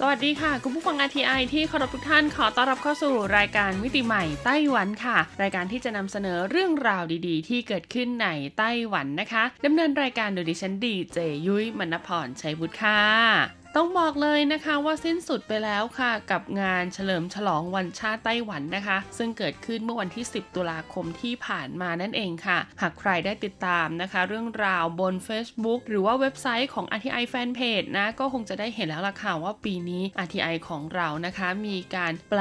สวัสดีค่ะ คุณผู้ฟัง RTI ที่เคารพทุกท่านขอต้อนรับเข้าสู่รายการมิติใหม่ไต้หวันค่ะ รายการที่จะนำเสนอเรื่องราวดีๆ ที่เกิดขึ้นในไต้หวันนะคะดำเนินรายการโดยดิฉันดีเจยุ้ยมณพรชัยบุตรค่ะ ต้องบอกเลยนะคะว่าสิ้นสุดไปแล้วค่ะ กับงานเฉลิมฉลองวันชาติไต้หวันนะคะ ซึ่งเกิดขึ้นเมื่อวันที่ 10 ตุลาคมที่ผ่านมานั่นเองค่ะ หากใครได้ติดตามนะคะ เรื่องราวบน Facebook หรือว่าเว็บไซต์ของ RTI Fanpage นะก็คงจะได้เห็นแล้วล่ะค่ะว่าปีนี้ RTI ของเรานะคะ มีการแปล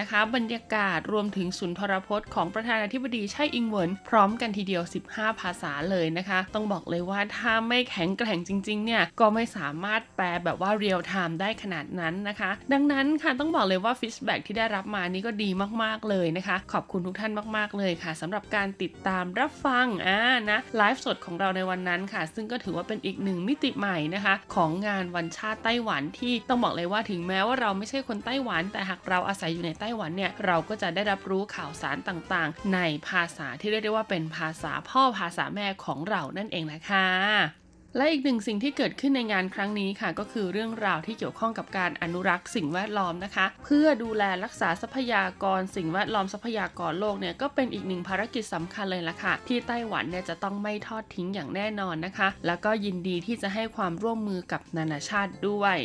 นะคะ บรรยากาศรวมถึงสุนทรพจน์ของประธานาธิบดีไช่อิงเหวินพร้อมกันทีเดียว 15 ภาษาเลยนะคะ ต้องบอกเลยว่าถ้าไม่แข็งแกร่งจริงๆเนี่ยก็ไม่สามารถแปลแบบว่า real-time ได้ขนาดนั้นนะคะ ดังนั้นค่ะต้องบอกเลยว่า feedback ที่ได้รับมานี่ก็ดีมากๆเลยนะคะ ขอบคุณทุกท่านมากๆเลยค่ะสำหรับการติดตามรับฟังอ่านะไลฟ์สดของเราในวันนั้นค่ะ ซึ่งก็ถือว่าเป็นอีกหนึ่งมิติใหม่นะคะ ของงานวันชาติไต้หวันที่ต้องบอกเลยว่าถึงแม้ว่าเราไม่ใช่คนไต้หวัน แต่หากเราอาศัยอยู่ในไต้หวันเนี่ยเราก็จะได้รับรู้ข่าวสารต่างๆ ในภาษาที่เรียกได้ว่าเป็นภาษาพ่อภาษาแม่ของเรานั่นเองนะคะ และอีกหนึ่งสิ่งที่เกิดขึ้นในงานครั้งนี้ค่ะ ก็คือเรื่องราวที่เกี่ยวข้องกับการอนุรักษ์สิ่งแวดล้อมนะคะ เพื่อดูแลรักษาทรัพยากร สิ่งแวดล้อมทรัพยากรโลกเนี่ยก็เป็นอีกหนึ่งภารกิจสำคัญเลยละค่ะ ที่ไต้หวันเนี่ยจะต้องไม่ทอดทิ้งอย่างแน่นอนนะคะ แล้วก็ยินดีที่จะให้ความร่วมมือกับนานาชาติด้วย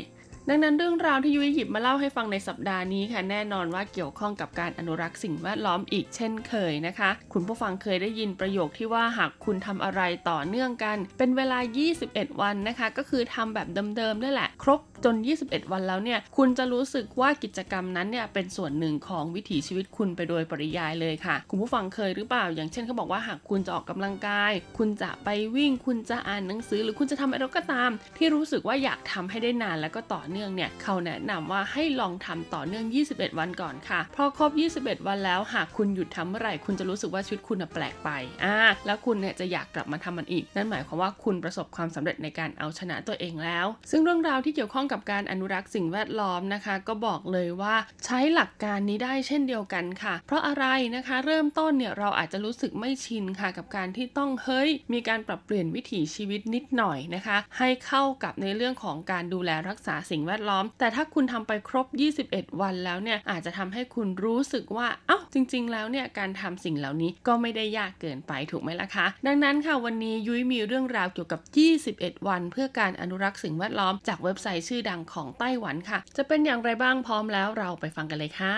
ดังนั้นเรื่องราวที่ยุ้ยหยิบมาเล่าให้ฟังในสัปดาห์นี้ค่ะแน่นอนว่าเกี่ยวข้องกับการอนุรักษ์สิ่งแวดล้อมอีกเช่นเคยนะคะ คุณผู้ฟังเคยได้ยินประโยคที่ว่าหากคุณทำอะไรต่อเนื่องกัน เป็นเวลา 21 วันนะคะ ก็คือทำแบบเดิมๆนั่นแหละ ครบ จน 21 วันแล้วเนี่ย คุณจะรู้สึกว่ากิจกรรมนั้นเนี่ยเป็นส่วนหนึ่งของวิถีชีวิตคุณไปโดยปริยายเลยค่ะ คุณผู้ฟังเคยหรือเปล่า อย่างเช่นเขาบอกว่าหากคุณจะออกกำลังกาย คุณจะไปวิ่ง คุณจะอ่านหนังสือ หรือคุณจะทำอะไรก็ตาม ที่รู้สึกว่าอยากทำให้ได้นานแล้วก็ต่อเนื่องเนี่ย เขาแนะนำว่าให้ลองทำต่อเนื่อง 21 วันก่อนค่ะ พอครบ 21 วันแล้ว หากคุณหยุดทำเมื่อไหร่คุณจะรู้สึกว่าชีวิตคุณแปลกไป อ่า แล้วคุณเนี่ยจะอยากกลับมาทำมันอีก นั่นหมายความว่าคุณประสบความสำเร็จในการเอาชนะตัวเองแล้ว ซึ่งเรื่องราวที่เกี่ยวข้องกับการอนุรักษ์สิ่งแวดล้อมนะคะ ก็บอกเลยว่าใช้หลักการนี้ได้เช่นเดียวกันค่ะ เพราะอะไรนะคะ เริ่มต้นเนี่ยเราอาจจะรู้สึกไม่ชินค่ะ กับการที่ต้องเฮ้ย มีการปรับเปลี่ยนวิถีชีวิตนิดหน่อยนะคะ ให้เข้ากับในเรื่องของการดูแลรักษาสิ่งแวดล้อม แต่ถ้าคุณทำไปครบ 21 วันแล้วเนี่ยอาจจะทำให้คุณรู้สึกว่าเอ้าจริง ๆ แล้วเนี่ยการทำสิ่งเหล่านี้ก็ไม่ได้ยากเกินไปถูกไหมล่ะคะ ดังนั้นค่ะวันนี้ยุ้ยมีเรื่องราวเกี่ยวกับ 21 วัน เพื่อการอนุรักษ์สิ่งแวดล้อมจากเว็บไซต์ชื่อดังของไต้หวันค่ะ จะเป็นอย่างไรบ้างพร้อมแล้วเราไปฟังกันเลยค่ะ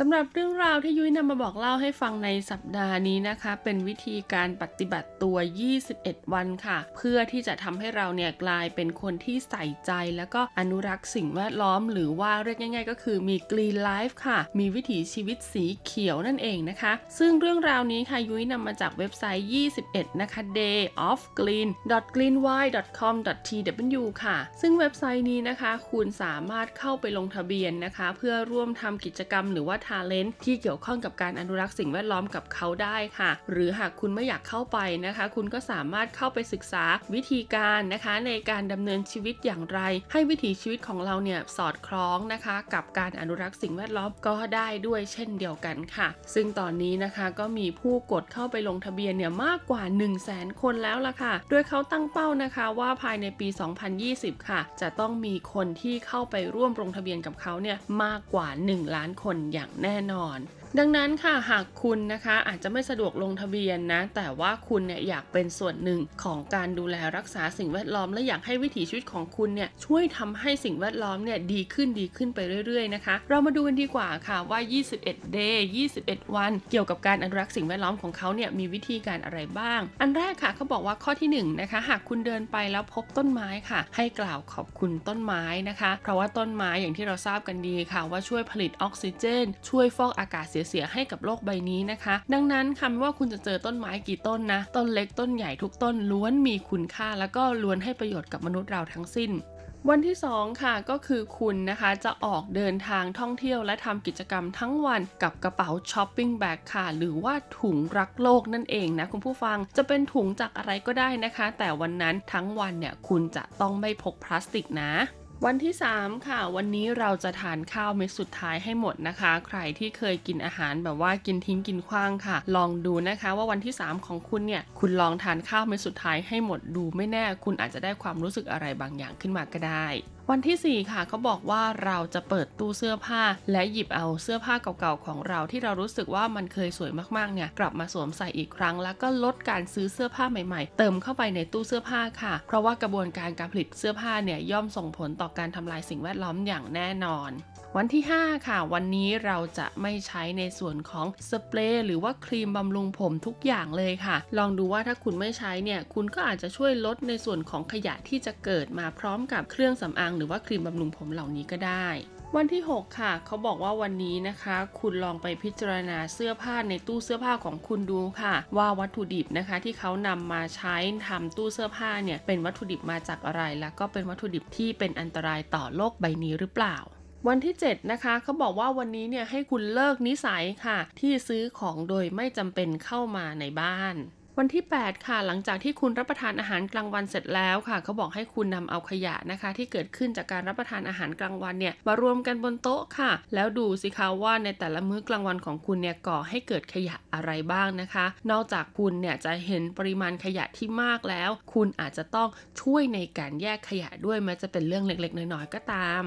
สำหรับเรื่องราวที่ยุ้ยนำมาบอกเล่าให้ฟังในสัปดาห์นี้นะคะ เป็นวิธีการปฏิบัติตัว 21 วันค่ะ เพื่อที่จะทำให้เราเนี่ยกลายเป็นคนที่ใส่ใจ แล้วก็อนุรักษ์สิ่งแวดล้อม หรือว่าเรียกง่าย ๆ ก็คือมี Green Life ค่ะ มีวิถีชีวิตสีเขียวนั่นเองนะคะ ซึ่งเรื่องราวนี้ค่ะยุ้ยนำมาจากเว็บไซต์ 21 นะคะ day of green greenwy com tw ค่ะ ซึ่งเว็บไซต์นี้นะคะ คุณสามารถเข้าไปลงทะเบียนนะคะ เพื่อร่วมทำกิจกรรมหรือว่าทาเลนต์ที่เกี่ยวข้องกับการอนุรักษ์สิ่งแวดล้อมกับเขาได้ค่ะ หรือหากคุณไม่อยากเข้าไปนะคะ คุณก็สามารถเข้าไปศึกษาวิธีการนะคะ ในการดำเนินชีวิตอย่างไร ให้วิถีชีวิตของเราเนี่ยสอดคล้องนะคะ กับการอนุรักษ์สิ่งแวดล้อมก็ได้ด้วยเช่นเดียวกันค่ะ ซึ่งตอนนี้นะคะก็มีผู้กดเข้าไปลงทะเบียนเนี่ยมากกว่า 1 0 0 0 0แสนคนแล้วล่ะค่ะ โดยเขาตั้งเป้านะคะว่าภายในปี 2020 ค่ะ จะต้องมีคนที่เข้าไปร่วมลงทะเบียนกับเขาเนี่ยมากกว่า 1 ล้านคนอย่างแน่นอน ดังนั้นค่ะหากคุณนะคะอาจจะไม่สะดวกลงทะเบียนนะ แต่ว่าคุณเนี่ยอยากเป็นส่วนหนึ่งของการดูแลรักษาสิ่งแวดล้อม และอยากให้วิถีชีวิตของคุณเนี่ยช่วยทำให้สิ่งแวดล้อมเนี่ยดีขึ้นดีขึ้นไปเรื่อยๆนะคะ เรามาดูกันดีกว่าค่ะว่า 21 day 21 วัน เกี่ยวกับการอนุรักษ์สิ่งแวดล้อมของเขาเนี่ยมีวิธีการอะไรบ้าง อันแรกค่ะเขาบอกว่าข้อที่1นนะคะ หากคุณเดินไปแล้วพบต้นไม้ค่ะ ให้กล่าวขอบคุณต้นไม้นะคะ เพราะว่าต้นไม้อย่างที่เราทราบกันดีค่ะ ว่าช่วยผลิตออกซิเจน ช่วยฟอกอากาศเสียๆให้กับโลกใบนี้นะคะ ดังนั้นคำว่าคุณจะเจอต้นไม้กี่ต้นนะ ต้นเล็กต้นใหญ่ทุกต้นล้วนมีคุณค่า แล้วก็ล้วนให้ประโยชน์กับมนุษย์เราทั้งสิ้นวันที่ 2 ค่ะก็คือคุณนะคะจะออกเดินทางท่องเที่ยวและทำกิจกรรมทั้งวันกับกระเป๋าช้อปปิ้งแบ็คค่ะ หรือว่าถุงรักโลกนั่นเองนะคุณผู้ฟังจะเป็นถุงจากอะไรก็ได้นะคะ แต่วันนั้นทั้งวันเนี่ยคุณจะต้องไม่พกพลาสติกนะ วันที่ 3 ค่ะ วันนี้เราจะทานข้าวเม็ดสุดท้ายให้หมดนะคะ ใครที่เคยกินอาหารแบบว่ากินทิ้งกินขว้างค่ะ ลองดูนะคะ ว่าวันที่ 3 ของคุณเนี่ย คุณลองทานข้าวเม็ดสุดท้ายให้หมดดูไม่แน่ คุณอาจจะได้ความรู้สึกอะไรบางอย่างขึ้นมาก็ได้ วันที่ 4 ค่ะเขาบอกว่าเราจะเปิดตู้เสื้อผ้า และหยิบเอาเสื้อผ้าเก่าๆของเราที่เรารู้สึกว่ามันเคยสวยมากๆเนี่ยกลับมาสวมใส่อีกครั้ง แล้วก็ลดการซื้อเสื้อผ้าใหม่ๆ เติมเข้าไปในตู้เสื้อผ้าค่ะ เพราะว่ากระบวนการการผลิตเสื้อผ้าเนี่ยย่อมส่งผลต่อการทำลายสิ่งแวดล้อมอย่างแน่นอนวันที่ 5 ค่ะ วันนี้เราจะไม่ใช้ในส่วนของสเปรย์หรือว่าครีมบำรุงผมทุกอย่างเลยค่ะ ลองดูว่าถ้าคุณไม่ใช้เนี่ย คุณก็อาจจะช่วยลดในส่วนของขยะที่จะเกิดมาพร้อมกับเครื่องสำอางหรือว่าครีมบำรุงผมเหล่านี้ก็ได้ วันที่ 6 ค่ะ เขาบอกว่าวันนี้นะคะ คุณลองไปพิจารณาเสื้อผ้าในตู้เสื้อผ้าของคุณดูค่ะ ว่าวัตถุดิบนะคะที่เขานำมาใช้ทำตู้เสื้อผ้าเนี่ยเป็นวัตถุดิบมาจากอะไร แล้วก็เป็นวัตถุดิบที่เป็นอันตรายต่อโลกใบนี้หรือเปล่าวันที่ 7 นะคะเขาบอกว่าวันนี้เนี่ยให้คุณเลิกนิสัยค่ะ ที่ซื้อของโดยไม่จำเป็นเข้ามาในบ้าน วันที่ 8 ค่ะ หลังจากที่คุณรับประทานอาหารกลางวันเสร็จแล้วค่ะ เขาบอกให้คุณนำเอาขยะนะคะ ที่เกิดขึ้นจากการรับประทานอาหารกลางวันเนี่ยมารวมกันบนโต๊ะค่ะ แล้วดูสิคะว่าในแต่ละมื้อกลางวันของคุณเนี่ยก่อให้เกิดขยะอะไรบ้างนะคะ นอกจากคุณเนี่ยจะเห็นปริมาณขยะที่มากแล้ว คุณอาจจะต้องช่วยในการแยกขยะด้วยแม้จะเป็นเรื่องเล็กๆ น้อยๆก็ตาม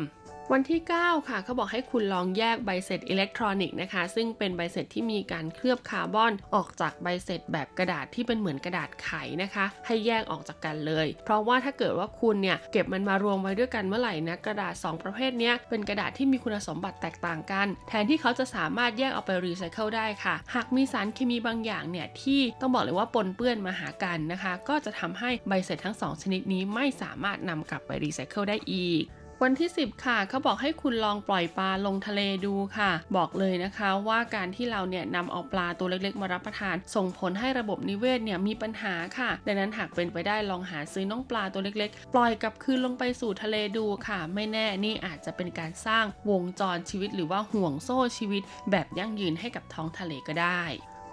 วันที่ 9 ค่ะเขาบอกให้คุณลองแยกใบเสร็จอิเล็กทรอนิกส์นะคะ ซึ่งเป็นใบเสร็จที่มีการเคลือบคาร์บอนออกจากใบเสร็จแบบกระดาษที่เป็นเหมือนกระดาษไขนะคะ ให้แยกออกจากกันเลย เพราะว่าถ้าเกิดว่าคุณเนี่ยเก็บมันมารวมไว้ด้วยกันเมื่อไหร่นะกระดาษ 2 ประเภทนี้เป็นกระดาษที่มีคุณสมบัติแตกต่างกัน แทนที่เขาจะสามารถแยกเอาไปรีไซเคิลได้ค่ะ หากมีสารเคมีบางอย่างเนี่ยที่ต้องบอกเลยว่าปนเปื้อนมาหากันนะคะ ก็จะทำให้ใบเสร็จทั้ง 2 ชนิดนี้ไม่สามารถนำกลับไปรีไซเคิลได้อีก วันที่ 10 ค่ะเขาบอกให้คุณลองปล่อยปลาลงทะเลดูค่ะ บอกเลยนะคะว่าการที่เราเนี่ยนำเอาปลาตัวเล็กๆ มารับประทาน ส่งผลให้ระบบนิเวศเนี่ยมีปัญหาค่ะ ดังนั้นหากเป็นไปได้ลองหาซื้อน้องปลาตัวเล็กๆ ปล่อยกลับคืนลงไปสู่ทะเลดูค่ะ ไม่แน่นี่อาจจะเป็นการสร้างวงจรชีวิตหรือว่าห่วงโซ่ชีวิต แบบยั่งยืนให้กับท้องทะเลก็ได้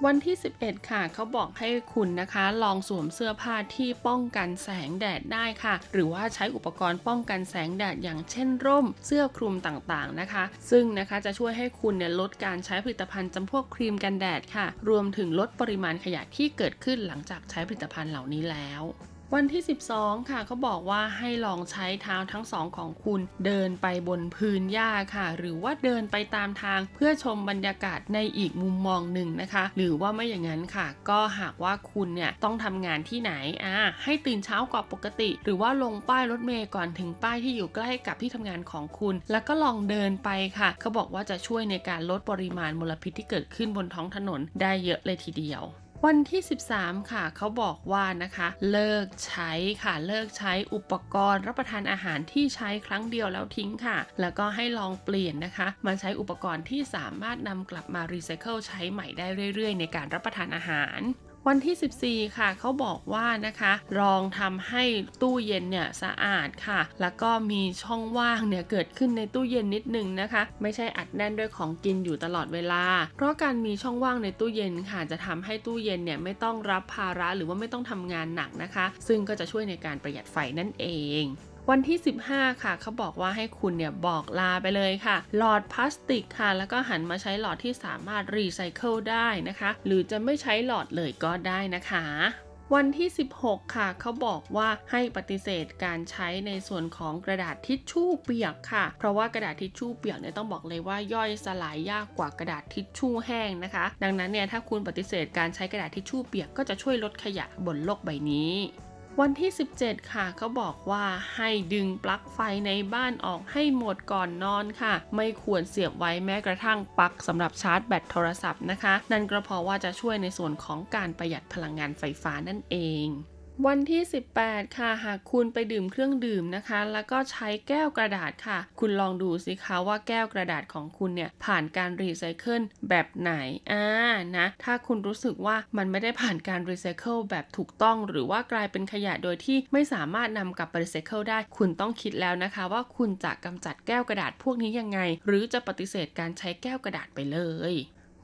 วันที่ 11 ค่ะ เขาบอกให้คุณนะคะ ลองสวมเสื้อผ้าที่ป้องกันแสงแดดได้ค่ะ หรือว่าใช้อุปกรณ์ป้องกันแสงแดดอย่างเช่นร่ม เสื้อคลุมต่างๆนะคะ ซึ่งนะคะจะช่วยให้คุณเนี่ยลดการใช้ผลิตภัณฑ์จำพวกครีมกันแดดค่ะ รวมถึงลดปริมาณขยะที่เกิดขึ้นหลังจากใช้ผลิตภัณฑ์เหล่านี้แล้ว วันที่ 12 ค่ะเขาบอกว่าให้ลองใช้เท้าทั้งสองของคุณเดินไปบนพื้นหญ้าค่ะ หรือว่าเดินไปตามทางเพื่อชมบรรยากาศในอีกมุมมองหนึ่งนะคะ หรือว่าไม่อย่างนั้นค่ะ ก็หากว่าคุณเนี่ยต้องทำงานที่ไหนอ่าให้ตื่นเช้ากว่าปกติ หรือว่าลงป้ายรถเมล์ก่อนถึงป้ายที่อยู่ใกล้กับที่ทำงานของคุณ แล้วก็ลองเดินไปค่ะเขาบอกว่าจะช่วยในการลดปริมาณมลพิษที่เกิดขึ้นบนท้องถนนได้เยอะเลยทีเดียว วันที่ 13 ค่ะ เขาบอกว่านะคะ เลิกใช้ค่ะ เลิกใช้อุปกรณ์รับประทานอาหารที่ใช้ครั้งเดียวแล้วทิ้งค่ะ แล้วก็ให้ลองเปลี่ยนนะคะ มาใช้อุปกรณ์ที่สามารถนำกลับมารีไซเคิลใช้ใหม่ได้เรื่อยๆ ในการรับประทานอาหาร วันที่ 14 ค่ะเขาบอกว่านะคะลองทำให้ตู้เย็นเนี่ยสะอาดค่ะ แล้วก็มีช่องว่างเนี่ยเกิดขึ้นในตู้เย็นนิดนึงนะคะ ไม่ใช่อัดแน่นด้วยของกินอยู่ตลอดเวลา เพราะการมีช่องว่างในตู้เย็นค่ะ จะทำให้ตู้เย็นเนี่ยไม่ต้องรับภาระหรือว่าไม่ต้องทำงานหนักนะคะ ซึ่งก็จะช่วยในการประหยัดไฟนั่นเอง วันที่ 15 ค่ะเขาบอกว่าให้คุณเนี่ยบอกลาไปเลยค่ะ หลอดพลาสติกค่ะ แล้วก็หันมาใช้หลอดที่สามารถรีไซเคิลได้นะคะ หรือจะไม่ใช้หลอดเลยก็ได้นะคะวันที่ 16 ค่ะ เขาบอกว่าให้ปฏิเสธการใช้ในส่วนของกระดาษทิชชู่เปียกค่ะ เพราะว่ากระดาษทิชชู่เปียกเนี่ยต้องบอกเลยว่าย่อยสลายยากกว่ากระดาษทิชชู่แห้งนะคะ ดังนั้นเนี่ยถ้าคุณปฏิเสธการใช้กระดาษทิชชู่เปียกก็จะช่วยลดขยะบนโลกใบนี้ วันที่ 17 ค่ะเขาบอกว่าให้ดึงปลั๊กไฟในบ้านออกให้หมดก่อนนอนค่ะ ไม่ควรเสียบไว้แม้กระทั่งปลั๊กสำหรับชาร์จแบตโทรศัพท์นะคะ นั่นก็เพราะว่าจะช่วยในส่วนของการประหยัดพลังงานไฟฟ้านั่นเอง วันที่ 18 ค่ะ หากคุณไปดื่มเครื่องดื่มนะคะ แล้วก็ใช้แก้วกระดาษค่ะ คุณลองดูสิคะว่าแก้วกระดาษของคุณเนี่ยผ่านการรีไซเคิลแบบไหน อ่า นะ ถ้าคุณรู้สึกว่ามันไม่ได้ผ่านการรีไซเคิลแบบถูกต้อง หรือว่ากลายเป็นขยะโดยที่ไม่สามารถนำกลับไปรีไซเคิลได้ คุณต้องคิดแล้วนะคะ ว่าคุณจะกำจัดแก้วกระดาษพวกนี้ยังไง หรือจะปฏิเสธการใช้แก้วกระดาษไปเลย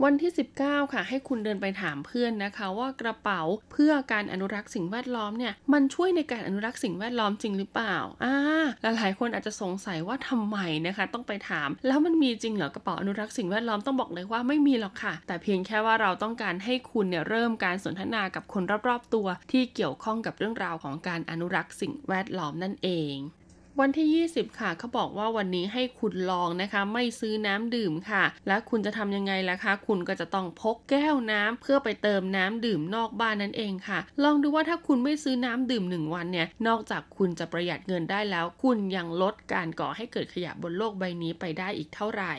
วันที่ 19 ค่ะ ให้คุณเดินไปถามเพื่อนนะคะว่ากระเป๋าเพื่อการอนุรักษ์สิ่งแวดล้อมเนี่ยมันช่วยในการอนุรักษ์สิ่งแวดล้อมจริงหรือเปล่าอ่าหลายๆคนอาจจะสงสัยว่าทำไมนะคะ ต้องไปถาม แล้วมันมีจริงเหรอกระเป๋าอนุรักษ์สิ่งแวดล้อมต้องบอกเลยว่าไม่มีหรอกค่ะ แต่เพียงแค่ว่าเราต้องการให้คุณเนี่ยเริ่มการสนทนากับคนรอบๆตัว ที่เกี่ยวข้องกับเรื่องราวของการอนุรักษ์สิ่งแวดล้อมนั่นเอง วันที่ 20 ค่ะเขาบอกว่าวันนี้ให้คุณลองนะคะ ไม่ซื้อน้ำดื่มค่ะ และคุณจะทำยังไงล่ะคะ คุณก็จะต้องพกแก้วน้ำเพื่อไปเติมน้ำดื่มนอกบ้านนั่นเองค่ะ ลองดูว่าถ้าคุณไม่ซื้อน้ำดื่ม 1 วันเนี่ย นอกจากคุณจะประหยัดเงินได้แล้ว คุณยังลดการก่อให้เกิดขยะบนโลกใบนี้ไปได้อีกเท่าไหร่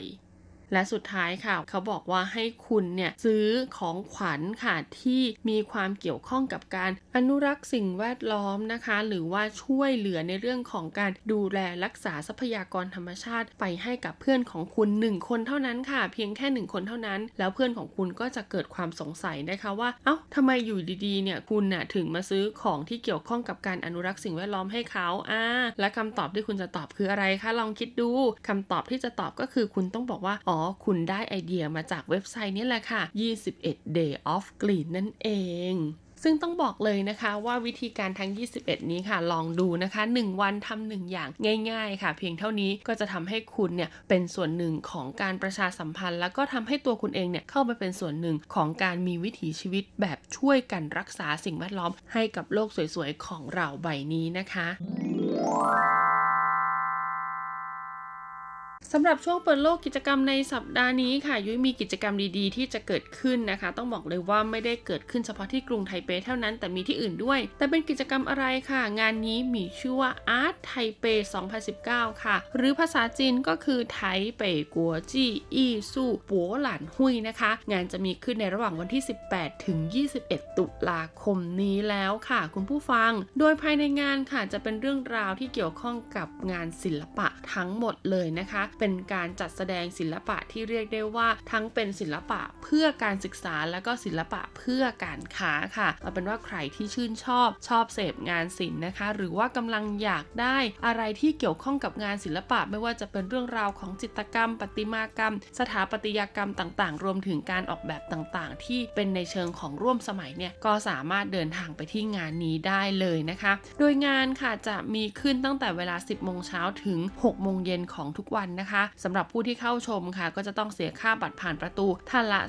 และสุดท้ายค่ะ เขาบอกว่าให้คุณเนี่ยซื้อของขวัญค่ะที่มีความเกี่ยวข้องกับการอนุรักษ์สิ่งแวดล้อมนะคะ หรือว่าช่วยเหลือในเรื่องของการดูแลรักษาทรัพยากรธรรมชาติ ไปให้กับเพื่อนของคุณหนึ่งคนเท่านั้นค่ะ เพียงแค่หนึ่งคนเท่านั้น แล้วเพื่อนของคุณก็จะเกิดความสงสัยนะคะว่า เอา้าทำไมอยู่ดีๆเนี่ยคุณน่ะถึงมาซื้อของที่เกี่ยวข้องกับการอนุรักษ์สิ่งแวดล้อมให้เขาอ่าและคำตอบที่คุณจะตอบคืออะไรคะลองคิดดูคำตอบที่จะตอบก็คือคุณต้องบอกว่าอ๋อคุณได้ไอเดียมาจากเว็บไซต์นี้แหละค่ะ 21 Day of Green นั่นเองซึ่งต้องบอกเลยนะคะว่าวิธีการทั้ง 21 นี้ค่ะ ลองดูนะคะ 1 วันทำหนึ่งอย่างง่าย ๆ ค่ะ เพียงเท่านี้ก็จะทำให้คุณเนี่ยเป็นส่วนหนึ่งของการประชาสัมพันธ์ แล้วก็ทำให้ตัวคุณเองเนี่ยเข้าไปเป็นส่วนหนึ่งของการมีวิถีชีวิตแบบช่วยกันรักษาสิ่งแวดล้อมให้กับโลกสวยๆของเราใบนี้นะคะ สำหรับช่วงเปิดโลกกิจกรรมในสัปดาห์นี้ค่ะ ยุ้ยมีกิจกรรมดีๆ ที่จะเกิดขึ้นนะคะ ต้องบอกเลยว่าไม่ได้เกิดขึ้นเฉพาะที่กรุงไทเปเท่านั้นแต่มีที่อื่นด้วย แต่เป็นกิจกรรมอะไรค่ะ งานนี้มีชื่อว่า Art t a i p e 2019 ค่ะ หรือภาษาจีนก็คือไทเปกัวจี้อี้สู้ปัวหลานหุยนะคะ งานจะมีขึ้นในระหว่างวันที่ 18 ถึง 21 ตุลาคมนี้แล้วค่ะ คุณผู้ฟัง โดยภายในงานค่ะจะเป็นเรื่องราวที่เกี่ยวข้องกับงานศิลปะทั้งหมดเลยนะคะเป็นการจัดแสดงศิลปะที่เรียกได้ว่าทั้งเป็นศิลปะเพื่อการศึกษาและก็ศิลปะเพื่อการค้าค่ะเอาเป็นว่าใครที่ชื่นชอบชอบเสพงานศิลป์นะคะ หรือว่ากำลังอยากได้อะไรที่เกี่ยวข้องกับงานศิลปะ ไม่ว่าจะเป็นเรื่องราวของจิตรกรรมประติมากรรม สถาปัตยกรรมต่างๆ รวมถึงการออกแบบต่างๆ ที่เป็นในเชิงของร่วมสมัยเนี่ยก็สามารถเดินทางไปที่งานนี้ได้เลยนะคะ โดยงานค่ะจะมีขึ้นตั้งแต่เวลา 10โมงเช้าถึง6โมงเย็นของทุกวันนะคะสำหรับผู้ที่เข้าชมค่ะ ก็จะต้องเสียค่าบัตรผ่านประตูท่านละ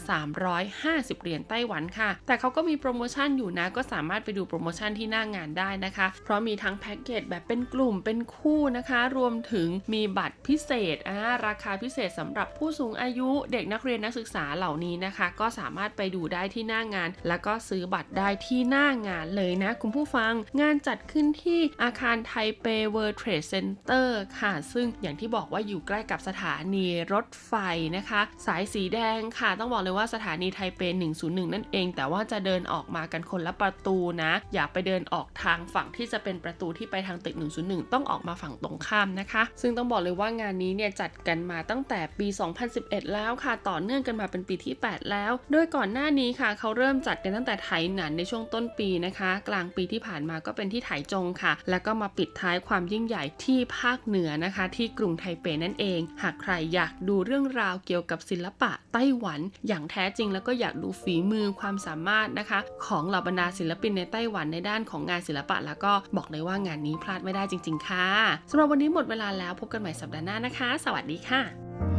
350 เหรียญไต้หวันค่ะ แต่เขาก็มีโปรโมชั่นอยู่นะ ก็สามารถไปดูโปรโมชั่นที่หน้างงานได้นะคะ เพราะมีทั้งแพ็กเกจแบบเป็นกลุ่มเป็นคู่นะคะ รวมถึงมีบัตรพิเศษอ่าราคาพิเศษสำหรับผู้สูงอายุเด็กนักเรียนนักศึกษาเหล่านี้นะคะ ก็สามารถไปดูได้ที่หน้างาน แล้วก็ซื้อบัตรได้ที่หน้างานเลยนะ คุณผู้ฟังงานจัดขึ้นที่อาคารไทเป World Trade Center ค่ะ ซึ่งอย่างที่บอกว่าอยู่ใกล้กับสถานีรถไฟนะคะ สายสีแดงค่ะ ต้องบอกเลยว่าสถานีไทเป 101 นั่นเอง แต่ว่าจะเดินออกมากันคนละประตูนะ อย่าไปเดินออกทางฝั่งที่จะเป็นประตูที่ไปทางตึก 101 ต้องออกมาฝั่งตรงข้ามนะคะ ซึ่งต้องบอกเลยว่างานนี้เนี่ยจัดกันมาตั้งแต่ปี 2011 แล้วค่ะ ต่อเนื่องกันมาเป็นปีที่ 8 แล้ว โดยก่อนหน้านี้ค่ะ เขาเริ่มจัดกันตั้งแต่ไถหนันในช่วงต้นปีนะคะ กลางปีที่ผ่านมาก็เป็นที่ไถจงค่ะ แล้วก็มาปิดท้ายความยิ่งใหญ่ที่ภาคเหนือนะคะ ที่กรุงไทเปนั่นเองหากใครอยากดูเรื่องราวเกี่ยวกับศิลปะไต้หวัน อย่างแท้จริงแล้วก็อยากดูฝีมือความสามารถนะคะ ของเหล่าบรรดาศิลปินในไต้หวันในด้านของงานศิลปะ แล้วก็บอกเลยว่างานนี้พลาดไม่ได้จริง ๆ ค่ะสำหรับวันนี้หมดเวลาแล้วพบกันใหม่สัปดาห์หน้านะคะ สวัสดีค่ะ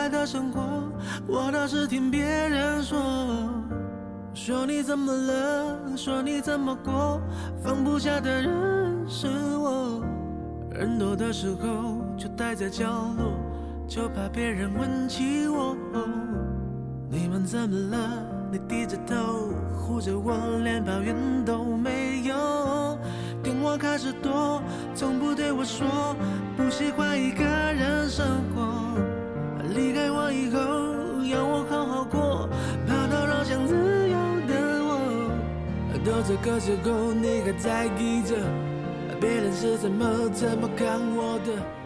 爱的生活，我倒是听别人说，说你怎么了，说你怎么过，放不下的人是我。人多的时候就待在角落，就怕别人问起我。你们怎么了？你低着头护着我，连抱怨都没有。电话开始多，从不对我说不喜欢一个人生活。离开我以后，要我好好过，怕打扰想自由的我。都这个时候，你还在意着别人是怎么怎么看我的？